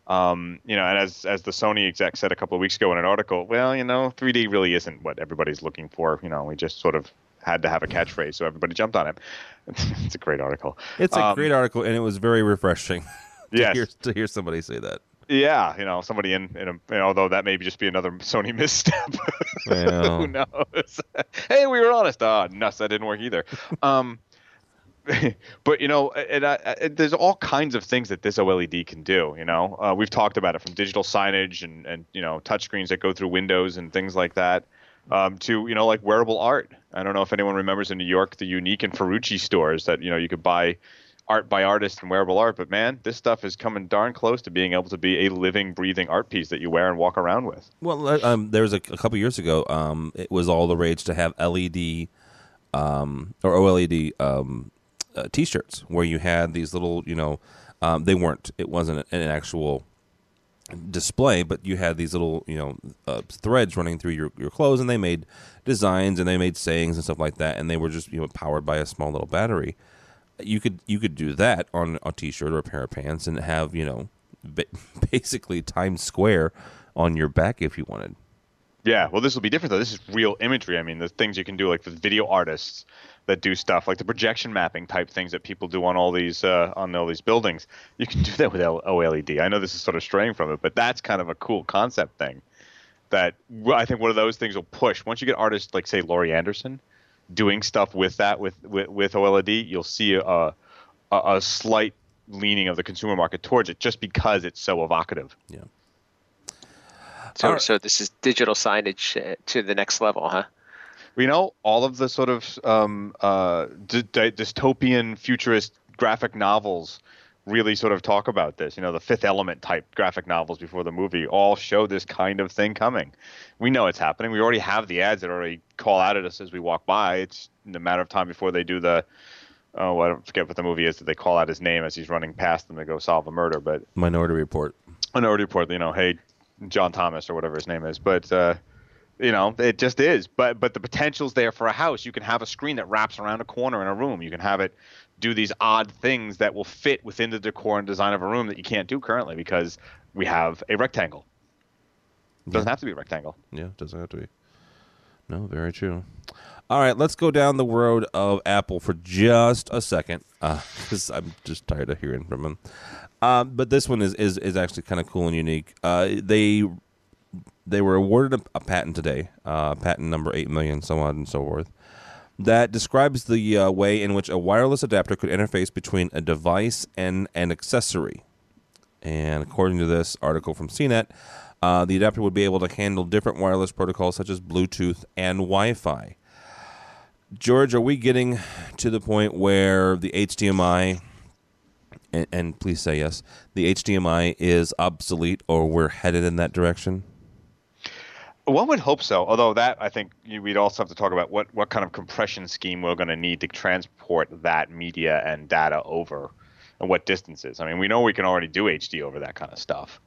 Um, you know, and as as the Sony exec said a couple of weeks ago in an article, well, you know, 3D really isn't what everybody's looking for. You know, we just sort of had to have a catchphrase, so everybody jumped on it. it's a great article. It's a um, great article, and it was very refreshing. to yes. hear to hear somebody say that. Yeah, you know, somebody in, in a, you know, although that may just be another Sony misstep. Who knows? hey, we were honest. Ah, oh, nuts, that didn't work either. Um, but you know, and, there's all kinds of things that this OLED can do. You know, uh, we've talked about it from digital signage and and you know touchscreens that go through windows and things like that, um, to you know like wearable art. I don't know if anyone remembers in New York the Unique and Fiorucci stores that you know you could buy art by artist and wearable art. But man, this stuff is coming darn close to being able to be a living, breathing art piece that you wear and walk around with. Well, um, there was a, a couple years ago. Um, it was all the rage to have LED um, or OLED um, uh, t-shirts where you had these little, you know, um, they weren't. It wasn't an actual display, but you had these little, you know, uh, threads running through your, your clothes, and they made designs and they made sayings and stuff like that, and they were just you know powered by a small little battery. You could you could do that on a t-shirt or a pair of pants and have you know basically Times Square on your back if you wanted. Yeah, well, this will be different though. This is real imagery. I mean, the things you can do, like with video artists, that do stuff like the projection mapping type things that people do on all these uh, on all these buildings. You can do that with OLED. I know this is sort of straying from it, but that's kind of a cool concept thing that I think one of those things will push. Once you get artists like say Laurie Anderson doing stuff with that with with, with OLED, you'll see a, a, a slight leaning of the consumer market towards it just because it's so evocative. Yeah. So, right. so this is digital signage uh, to the next level, huh? You know, all of the sort of um, uh, d- d- dystopian futurist graphic novels really sort of talk about this. You know, the Fifth Element type graphic novels before the movie all show this kind of thing coming. We know it's happening. We already have the ads that already call out at us as we walk by. It's a matter of time before they do the. Oh, I don't forget what the movie is that they call out his name as he's running past them to go solve a murder. But Minority Report. Minority Report. You know, hey, John Thomas or whatever his name is. But uh, you know it just is. But but the potential's there for a house. You can have a screen that wraps around a corner in a room. You can have it do these odd things that will fit within the decor and design of a room that you can't do currently because we have a rectangle. It doesn't yeah. have to be a rectangle. Yeah it doesn't have to be. No very true. All right let's go down the road of apple for just a second because uh, i'm just tired of hearing from them um, but this one is, is, is actually kind of cool and unique. Uh, they they were awarded a, a patent today, uh, patent number 8 million, so on and so forth, that describes the uh, way in which a wireless adapter could interface between a device and an accessory. And according to this article from CNET, uh, the adapter would be able to handle different wireless protocols such as Bluetooth and Wi Fi. George, are we getting to the point where the HDMI, and, and please say yes, the HDMI is obsolete or we're headed in that direction? One would hope so. Although that, I think we'd also have to talk about what, what kind of compression scheme we're going to need to transport that media and data over. and what distances. I mean, we know we can already do HD over that kind of stuff,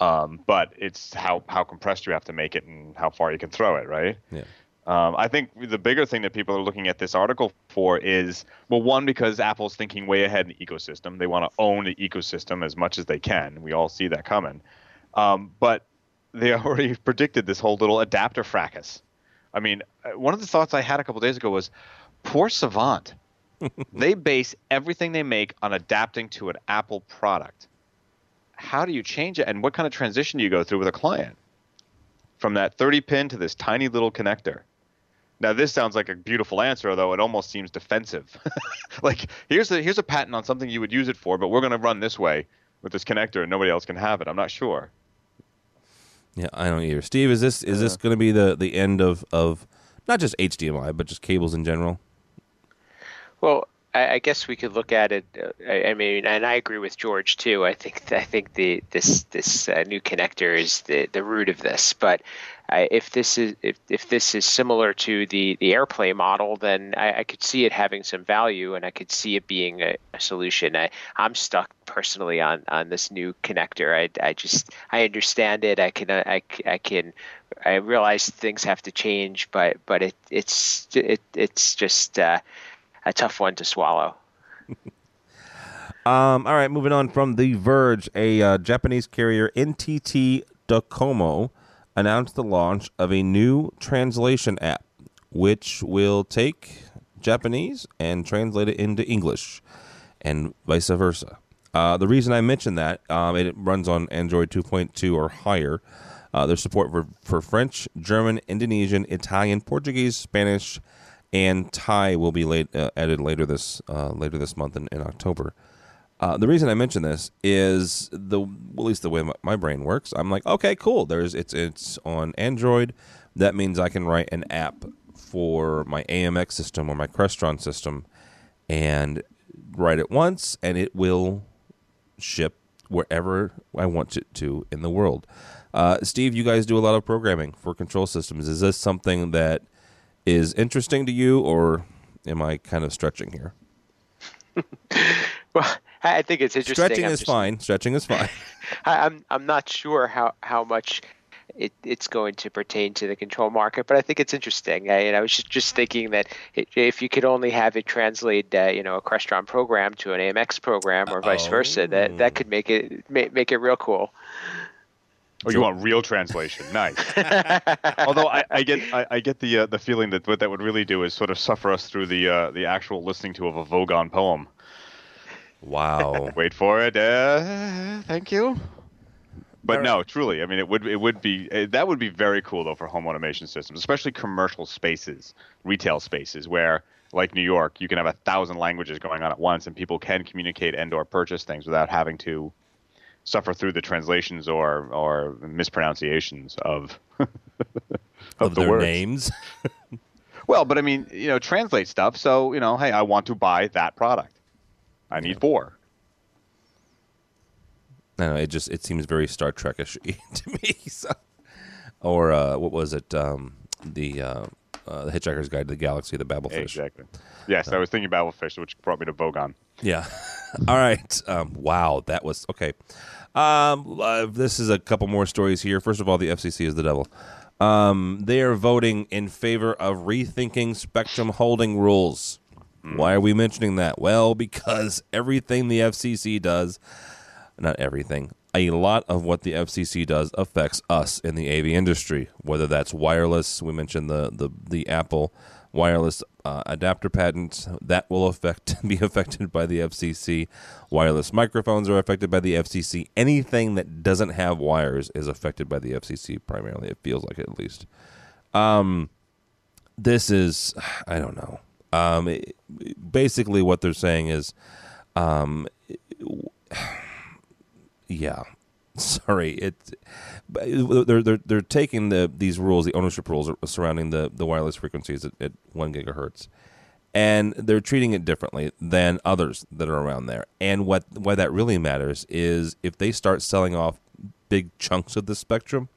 um, but it's how how compressed you have to make it and how far you can throw it, right? Yeah. Um, I think the bigger thing that people are looking at this article for is well, one because Apple's thinking way ahead in the ecosystem. They want to own the ecosystem as much as they can. We all see that coming, um, but they already predicted this whole little adapter fracas. I mean, uh, one of the thoughts I had a couple days ago was, poor Savant. they base everything they make on adapting to an Apple product. How do you change it, and what kind of transition do you go through with a client? From that 30 pin to this tiny little connector. Now this sounds like a beautiful answer, though it almost seems defensive. like here's a here's a patent on something you would use it for, but we're going to run this way with this connector, and nobody else can have it. I'm not sure. Yeah, I don't either. Steve, is this is this going to be the the end of of not just HDMI but just cables in general? Well, I, I guess we could look at it. Uh, I, I, mean, and I agree with George too. I think I think the this this uh, new connector is the the root of this. But if this is if, if this is similar to the the AirPlay model, then I, I could see it having some value, and I could see it being a, a solution. I, I'm stuck personally on on this new connector. I, I just I understand it. I can I, I can I realize things have to change, but but it it's it it's just uh, a tough one to swallow. um, all right, moving on from The Verge, a uh, Japanese carrier NTT Docomo announced the launch of a new translation app, which will take Japanese and translate it into English, and vice versa. Uh, the reason I mentioned that um, it runs on Android 2.2 or higher. Uh, there's support for, for French, German, Indonesian, Italian, Portuguese, Spanish, and Thai will be late, uh, added later this uh, later this month in, in October. Uh, the reason I mention this is the at least the way my, my, brain works. I'm like, okay, cool. There's it's it's on Android. That means I can write an app for my AMX system or my Crestron system, and write it once, and it will ship wherever I want it to in the world. Uh, Steve, you guys do a lot of programming for control systems. Is this something that is interesting to you, or am I kind of stretching here? well, I think it's interesting. Stretching I'm is just, fine. Stretching is fine. I, I'm I'm not sure how how much it, it's going to pertain to the control market, but I think it's interesting. I, I was just, just thinking that it, if you could only have it translate, uh, you know, a Crestron program to an AMX program or vice oh. versa, that that could make it make, make it real cool. Oh, you want real translation? Nice. Although I, I, get I, I get the uh, the feeling that what that would really do is sort of suffer us through the uh, the actual listening to of a Vogon poem. Wow. Wait for it. Uh, thank you. But right. no, truly, I mean, it would it would be uh, that would be very cool though for home automation systems, especially commercial spaces, retail spaces where, like New York, you can have a thousand languages going on at once, and people can communicate and/or purchase things without having to suffer through the translations or or mispronunciations of of, of the their words. names. well, but I mean, you know, translate stuff. So you know, hey, I want to buy that product. I need four. No, it just it seems very Star Trekish to me. So. Or uh, what was it? Um, the uh, uh, the Hitchhiker's Guide to the Galaxy, the Babelfish. Exactly. Yes, I was thinking Babelfish, which brought me to Vogon. Yeah. All right. Um, wow, that was okay. Um, uh, this is a couple more stories here. First of all, the FCC is the devil. Um, they are voting in favor of rethinking spectrum holding rules. Why are we mentioning that? Well, because everything the FCC does, not everything, a lot of what the FCC does affects us in the AV industry, whether that's wireless. We mentioned the, the, the Apple wireless uh, adapter patents that will affect be affected by the FCC. Wireless microphones are affected by the FCC. Anything that doesn't have wires is affected by the FCC primarily. It feels like it at least. Um, this is I don't know. Um, it, basically, what they're saying is, um, yeah, sorry, it. They're they're they're taking the these rules, the ownership rules surrounding the the wireless frequencies at, at one gigahertz, and they're treating it differently than others that are around there. And what why that really matters is if they start selling off big chunks of the spectrum.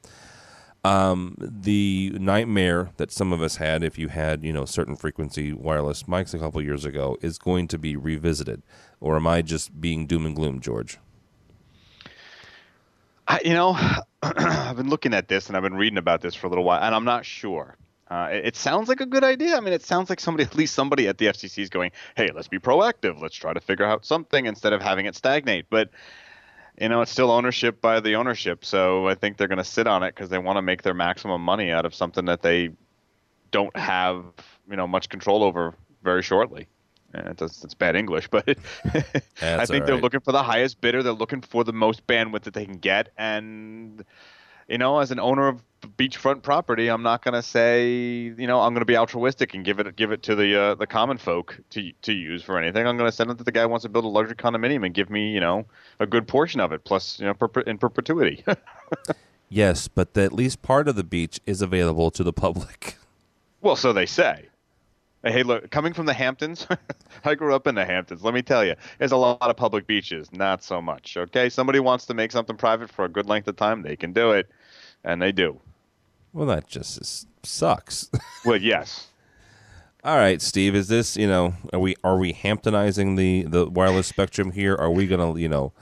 Um, the nightmare that some of us had, if you had you know certain frequency wireless mics a couple years ago, is going to be revisited. Or am I just being doom and gloom, George? I, you know, I've been looking at this and I've been reading about this for a little while, and I'm not sure. Uh, it, it, sounds like a good idea. I mean, it sounds like somebody, at least somebody at the FCC, is going, "Hey, let's be proactive. Let's try to figure out something instead of having it stagnate." But you know, it's still ownership by the ownership. So I think they're going to sit on it because they want to make their maximum money out of something that they don't have, you know, much control over very shortly. And it's, it's bad English, but I think they're looking for the highest bidder. They're looking for the most bandwidth that they can get. And, you know, as an owner of beachfront property, I'm not going to say, you know, I'm going to be altruistic and give it give it to the uh, the common folk to to use for anything. I'm going to send it to the guy who wants to build a luxury condominium and give me, you know, a good portion of it, plus, you know, per- in perpetuity. yes, but the, at least part of the beach is available to the public. Well, so they say. Hey, look, coming from the Hamptons, I grew up in the Hamptons. Let me tell you, there's a lot of public beaches, not so much. Okay, somebody wants to make something private for a good length of time, they can do it, and they do. Well, that just is, sucks. well, yes. All right, Steve. Is this you know are we are we Hamptonizing the the wireless spectrum here? Are we gonna you know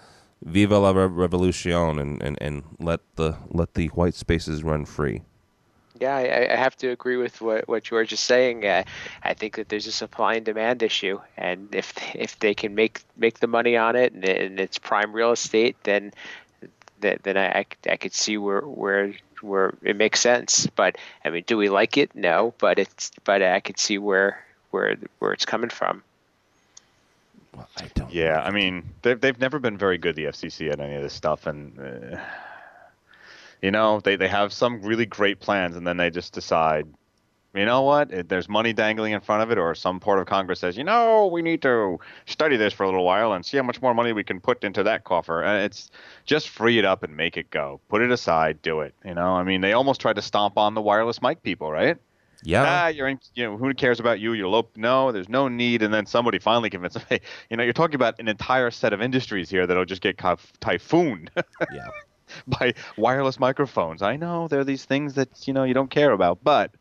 viva la revolution and, and, and let the let the white spaces run free? Yeah, I, I have to agree with what, what George is saying. Uh, I think that there's a supply and demand issue, and if if they can make make the money on it and, and it's prime real estate, then then I, I could see where where where it makes sense. But I mean, do we like it? No, but it's but I could see where where where it's coming from. Well, I don't. Yeah, I mean, they've they've never been very good the FCC at any of this stuff, and uh, you know they they have some really great plans, and then they just decide you know what? There's money dangling in front of it, or some part of Congress says, you know, we need to study this for a little while and see how much more money we can put into that coffer. And it's just free it up and make it go. Put it aside, do it. You know, I mean, they almost tried to stomp on the wireless mic people, right? Yeah. Ah, you're in, you know, who cares about you? You're low. No, there's no need. And then somebody finally convinced them, hey, you know, you're talking about an entire set of industries here that'll just get typhooned. yeah. by wireless microphones. I know there are these things that, you know, you don't care about, but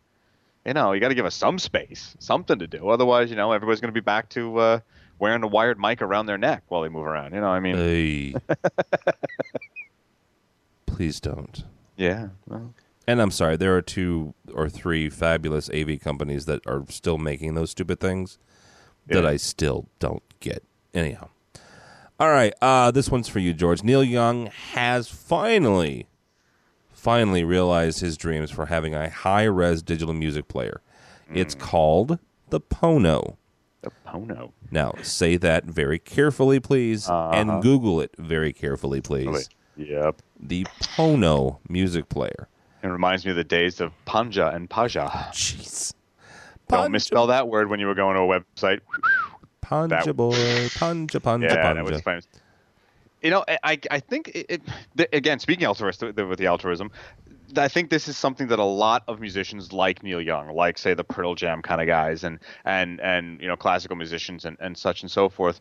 you know, you got to give us some space, something to do. Otherwise, you know, everybody's going to be back to uh, wearing a wired mic around their neck while they move around. You know, I mean, hey. please don't. Yeah. Well. And I'm sorry, there are two or three fabulous AV companies that are still making those stupid things yeah. that I still don't get. Anyhow. All right, uh, this one's for you, George. Neil Young has finally finally realized his dreams for having a high res digital music player. Mm. It's called the Pono. The Pono. Now, say that very carefully, please, uh-huh. and Google it very carefully, please. Yep. The Pono music player. It reminds me of the days of Panja and Paja. Jeez. Don't misspell that word when you were going to a website. Panja boy, Panja, Panja, yeah, Panja. was famous you know, I I think it, it, again speaking altruistic with the altruism, I think this is something that a lot of musicians like Neil Young, like say the Pearl Jam kind of guys, and and and you know classical musicians and and such and so forth.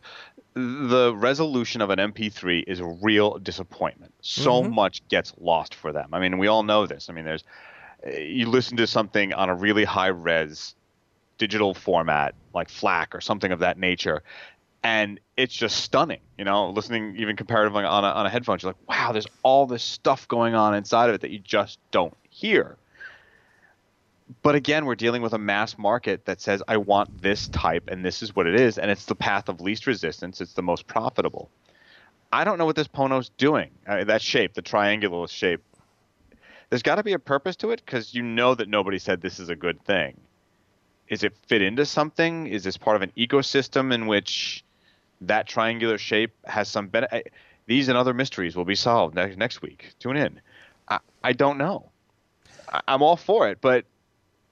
The resolution of an MP3 is a real disappointment. So mm-hmm. much gets lost for them. I mean, we all know this. I mean, there's you listen to something on a really high res digital format like FLAC or something of that nature, and it's just stunning. You know, listening even comparatively on a, on a headphone, you're like, wow, there's all this stuff going on inside of it that you just don't hear. But again, we're dealing with a mass market that says, I want this type, and this is what it is, and it's the path of least resistance. It's the most profitable. I don't know what this Pono's doing. Uh, that shape, the triangular shape. There's got to be a purpose to it because you know that nobody said this is a good thing. Is it fit into something? Is this part of an ecosystem in which that triangular shape has some benefit. These and other mysteries will be solved next next week. Tune in. I, I don't know. I, I'm all for it, but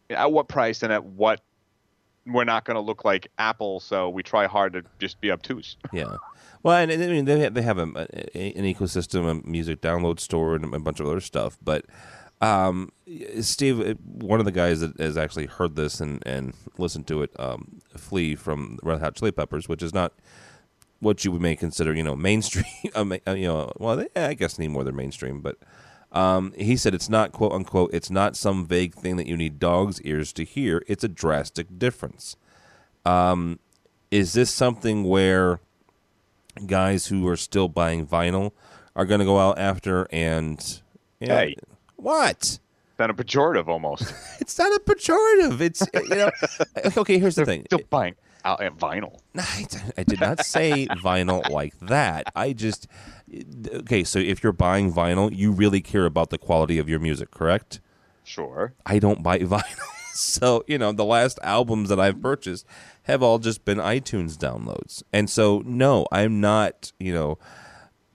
at what price and at what we're not going to look like Apple, so we try hard to just be obtuse. Yeah. Well, and, and I mean they have, they have a, a, an ecosystem, a music download store, and a bunch of other stuff. But um, Steve, one of the guys that has actually heard this and, and listened to it, um, Flea from Red Hot Chili Peppers, which is not what you may consider, you know, mainstream. Uh, you know, well, they, I guess need more than mainstream, but Um, he said it's not quote unquote. It's not some vague thing that you need dog's ears to hear. It's a drastic difference. Um, is this something where guys who are still buying vinyl are going to go out after and you know, Hey. what? Not a pejorative almost. It's not a pejorative. It's you know. okay, here's the thing. Still buying out at vinyl. I, I did not say vinyl like that. I just okay. So if you're buying vinyl, you really care about the quality of your music, correct? Sure. I don't buy vinyl, so you know the last albums that I've purchased have all just been iTunes downloads, and so no, I'm not. You know,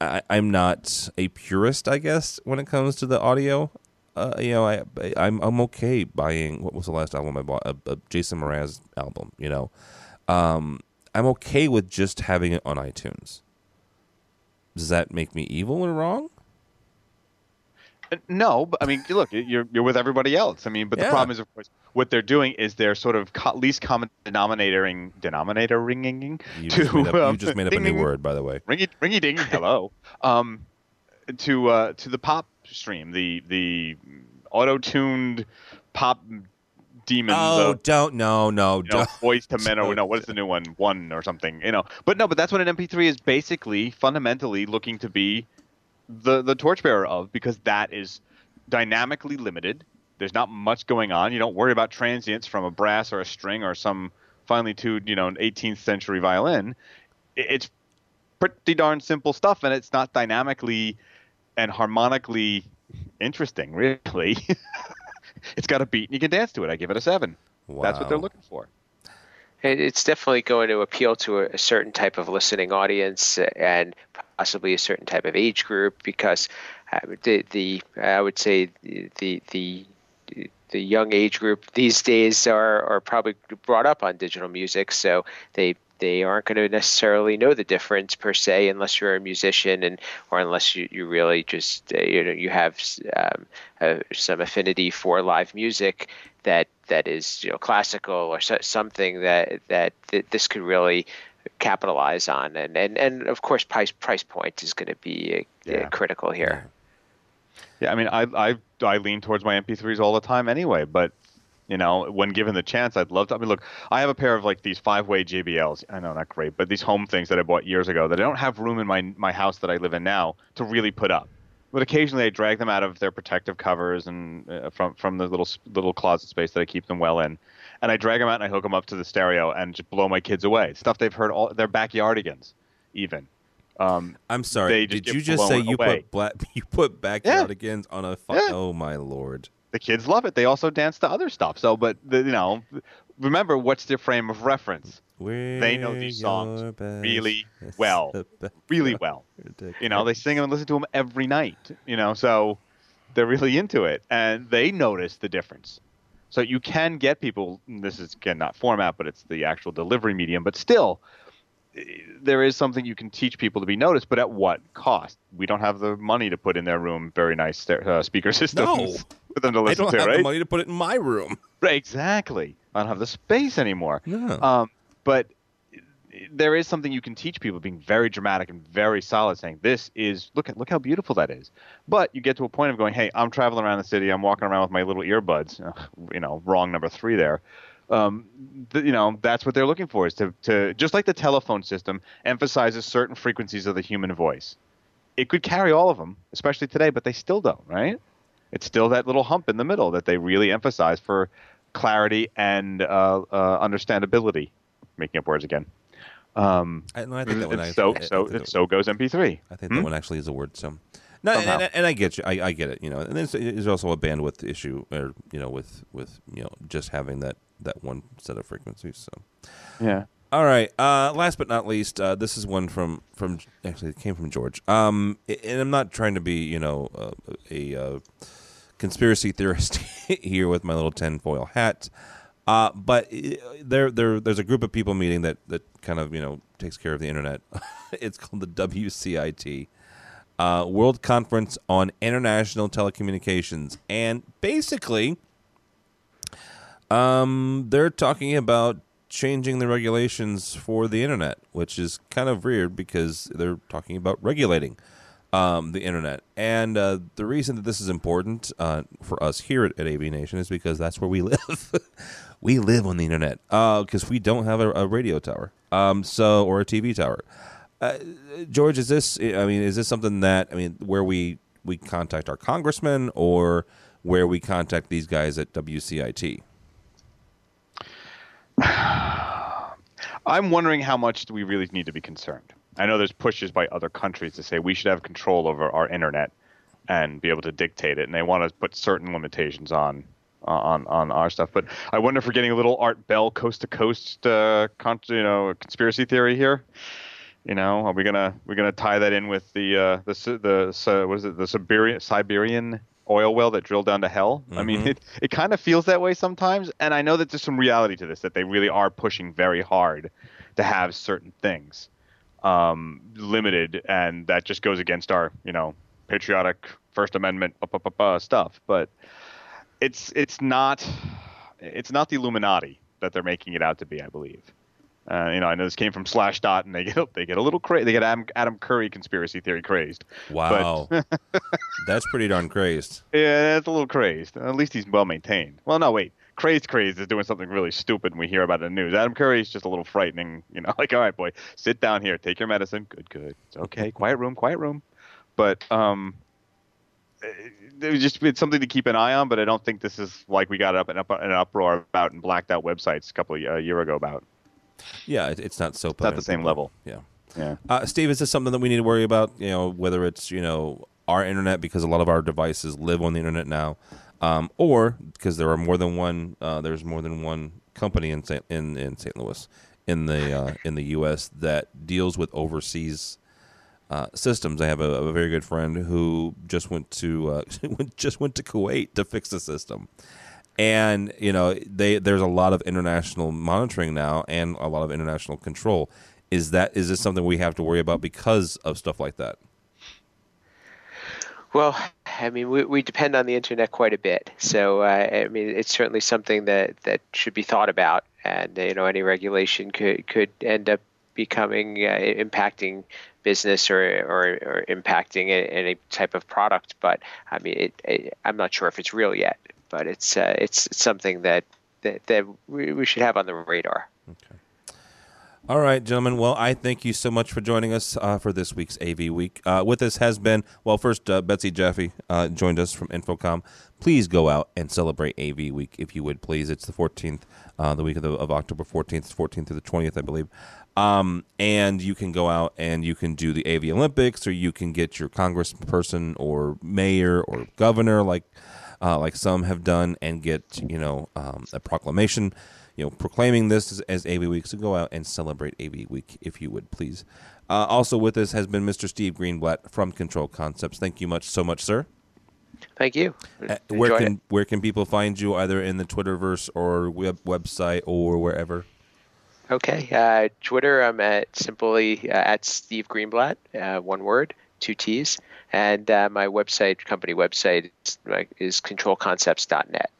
I, I'm not a purist, I guess, when it comes to the audio. Uh, you know, I I'm I'm okay buying. What was the last album I bought? A, a Jason Mraz album. You know, um, I'm okay with just having it on iTunes. Does that make me evil or wrong? Uh, No, but I mean, look, you're you're with everybody else. I mean, but the problem is, of course, what they're doing is they're sort of co- least common denominatoring denominator ringing You to just made up, you um, just made up a new ding, word, by the way. Ringy ringy ding. hello. Um, to uh, to the pop stream, the the auto tuned pop demons. Oh, of, don't no no you know, don't. Boyz II Men or no, what is the new one? One or something, you know. But no, but that's what an MP3 is basically fundamentally looking to be the the torchbearer of because that is dynamically limited. There's not much going on. You don't worry about transients from a brass or a string or some finely tuned, you know, an 18th century violin. It's pretty darn simple stuff, and it's not dynamically and harmonically interesting, really. It's got a beat and you can dance to it. I give it a seven. That's what they're looking for. It's definitely going to appeal to a, a certain type of listening audience and possibly a certain type of age group because uh, the, the I would say the the the the young age group these days are, are probably brought up on digital music, so they they aren't going to necessarily know the difference per se unless you're a musician and or unless you, you really just uh, you know you have um, uh, some affinity for live music that that is you know classical or so, something that that th- this could really capitalize on and and, and of course price price point is going to be uh, Yeah. critical here. Yeah, I mean, I I I lean towards my MP3s all the time anyway, but you know, when given the chance, I'd love to. I mean, look, I have a pair of like these five-way JBLs. I know not great, but these home things that I bought years ago that I don't have room in my my house that I live in now to really put up. But occasionally, I drag them out of their protective covers and uh, from from the little little closet space that I keep them well in, and I drag them out and I hook them up to the stereo and just blow my kids away. Stuff they've heard all their backyardigans, even. Um, I'm sorry. Did you just say you away. put black you put backyardigans on a fu- Yeah. Oh my lord. The kids love it. They also dance to other stuff. So, but the, you know, remember what's their frame of reference? They know these songs really well, really well. You know, they sing them and listen to them every night. You know, so they're really into it, and they notice the difference. So you can get people. This is again not format, but it's the actual delivery medium. But still, there is something you can teach people to be noticed. But at what cost? We don't have the money to put in their room very nice uh, speaker systems No. for them to listen I don't to. have right? the money to put it in my room. Right, exactly. I don't have the space anymore. No. Um, but there is something you can teach people being very dramatic and very solid, saying this is look at look how beautiful that is. But you get to a point of going, hey, I'm traveling around the city, I'm walking around with my little earbuds. You know, wrong number three there. Um, th- you know, that's what they're looking for is to, to just like the telephone system emphasizes certain frequencies of the human voice. It could carry all of them, especially today, but they still don't, right? It's still that little hump in the middle that they really emphasize for clarity and uh, uh, understandability. Making up words again. Um, I, no, I think that one so I- I so think so goes MP3. I think Hmm? that one actually is a word. So, no, and, and, and I get you. I, I get it. You know, and there's, there's also a bandwidth issue, or you know, with with you know just having that that one set of frequencies. So, Yeah. all right. Uh, last but not least, uh, this is one from from actually it came from George. Um, and I'm not trying to be you know uh, a uh, conspiracy theorist here with my little tinfoil hat. Uh, but uh, there, there, there's a group of people meeting that, that kind of you know takes care of the internet. it's called the WCIT, uh, World Conference on International Telecommunications, and basically, um, they're talking about changing the regulations for the internet, which is kind of weird because they're talking about regulating um, the internet. And uh, the reason that this is important uh, for us here at, at AV Nation is because that's where we live. we live on the internet because uh, we don't have a, a radio tower, um, so or a TV tower. Uh, George, is this? I mean, is this something that I mean, where we we contact our congressman or where we contact these guys at WCIT? I'm wondering how much do we really need to be concerned. I know there's pushes by other countries to say we should have control over our internet and be able to dictate it, and they want to put certain limitations on on on our stuff. But I wonder if we're getting a little Art Bell coast to coast, uh, you know, conspiracy theory here. You know, are we gonna we're gonna tie that in with the uh, the the uh, what is it the Siberian Siberian oil well that drilled down to hell? Mm-hmm. I mean, mm-hmm. it it kind of feels that way sometimes, and I know that there's some reality to this that they really are pushing very hard to have certain things um, limited, and that just goes against our, you know, patriotic First Amendment stuff. But it's it's not it's not the Illuminati that they're making it out to be, I believe. Uh, you know, I know this came from Slashdot, and they get they get a little crazy. They get Adam, Adam Curry conspiracy theory crazed. Wow, that's pretty darn crazed. Yeah, that's a little crazed. At least he's well maintained. Well, no, wait crazed crazed is doing something really stupid and we hear about it in the news. Adam Curry is just a little frightening, you know, like, all right, boy, sit down here, take your medicine. Good, good. It's okay. quiet room, quiet room. But um it was just it's something to keep an eye on, but I don't think this is like we got up an, up, an uproar about and blacked out websites a couple of a year ago about. Yeah, it's not so not the same level. Yeah, yeah. Uh, Steve, is this something that we need to worry about? You know, whether it's you know our internet because a lot of our devices live on the internet now, um, or because there are more than one, uh, there's more than one company in St. in in St. Louis, in the uh, in the U.S. that deals with overseas uh, systems. I have a, a, very good friend who just went to uh, just went to Kuwait to fix the system, and you know they there's a lot of international monitoring now and a lot of international control. Is that is this something we have to worry about because of stuff like that? Well, I mean, we, we depend on the internet quite a bit. So, uh, I mean, it's certainly something that, that should be thought about. And, you know, any regulation could, could end up becoming uh, impacting business or, or, or impacting any type of product. But, I mean, it, it, I'm not sure if it's real yet, but it's, uh, it's, it's something that, that, that we, we should have on the radar. Okay. All right, gentlemen. Well, I thank you so much for joining us uh, for this week's AV Week. Uh, with us has been, well, first, uh, Betsy Jaffe uh, joined us from InfoComm. Please go out and celebrate AV Week, if you would, please. It's the 14th, uh, the week of, the, of October 14th, 14th to the 20th, I believe. Um, and you can go out and you can do the AV Olympics, or you can get your congressperson or mayor or governor, like uh, like some have done, and get you know um, a proclamation you know, proclaiming this as, as AV Week. So go out and celebrate AV Week if you would, please. Uh, also with us has been Mr. Steve Greenblatt from Control Concepts. Thank you much so much, sir. Thank you. Uh, where can it. where can people find you, either in the Twitterverse or web website or wherever? Okay, uh, Twitter. I'm at simply uh, at Steve Greenblatt, uh, one word, two T's, and uh, my website, company website, is, is controlconcepts.net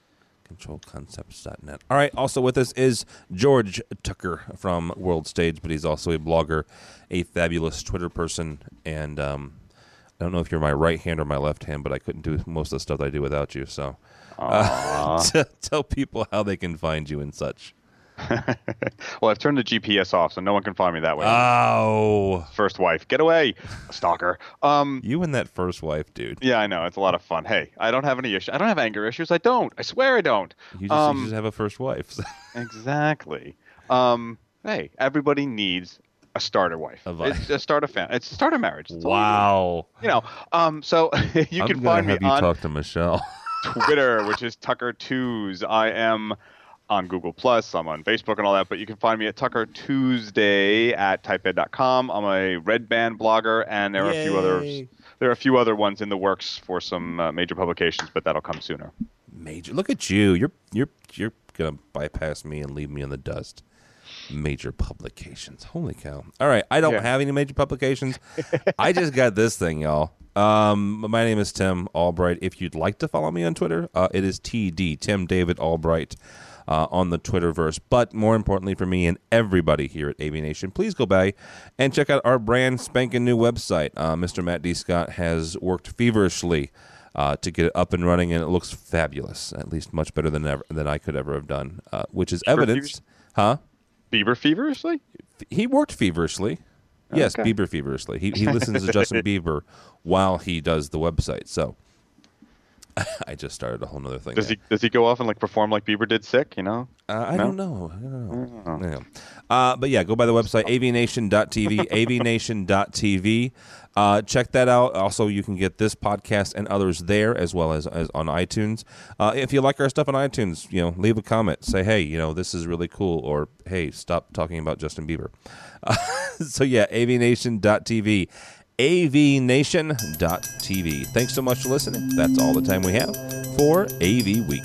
controlconcepts.net. All right. Also with us is George Tucker from World Stage, but he's also a blogger, a fabulous Twitter person, and um, I don't know if you're my right hand or my left hand, but I couldn't do most of the stuff I do without you. So, uh, tell people how they can find you and such. well, I've turned the GPS off, so no one can find me that way. Oh, first wife, get away, stalker. Um, you and that first wife, dude. Yeah, I know it's a lot of fun. Hey, I don't have any issues. I don't have anger issues. I don't. I swear I don't. You just, um, you just have a first wife. exactly. Um, hey, everybody needs a starter wife. A, it's a start a family. It's a start a marriage. It's wow. You, you know. Um. So you I'm can find me you on talk to Michelle. Twitter, which is Tucker Twos. I am on Google Plus. I'm on Facebook and all that. But you can find me at Tucker Tuesday at typeed.com. I'm a red band blogger, and there are Yay. a few others. There are a few other ones in the works for some uh, major publications, but that'll come sooner. Major. Look at you. You're you're you're gonna bypass me and leave me in the dust. Major publications. Holy cow! All right, I don't yeah. have any major publications. I just got this thing, y'all. Um, my name is Tim Albright. If you'd like to follow me on Twitter, uh, it is TD Tim David Albright. Uh, on the Twitterverse. But more importantly for me and everybody here at AVNation, please go by and check out our brand spanking new website. Uh, Mr. Matt D. Scott has worked feverishly uh, to get it up and running, and it looks fabulous. At least much better than ever, than I could ever have done, uh, which is evidenced, huh? Bieber feverishly. He worked feverishly. Yes, Okay. Bieber feverishly. He he listens to Justin Bieber while he does the website. So I just started a whole other thing. Does there. he does he go off and like perform like Bieber did sick? You know. Uh, I No? don't know. I don't know. Yeah. Uh, but yeah, go by the website avnation.tv, avnation.tv. Uh, check that out. Also, you can get this podcast and others there as well as, as on iTunes. Uh, if you like our stuff on iTunes, you know, leave a comment. Say, hey, you know, this is really cool, or hey, stop talking about Justin Bieber. Uh, so yeah, avnation.tv, avnation.tv. Thanks so much for listening. That's all the time we have for AV Week.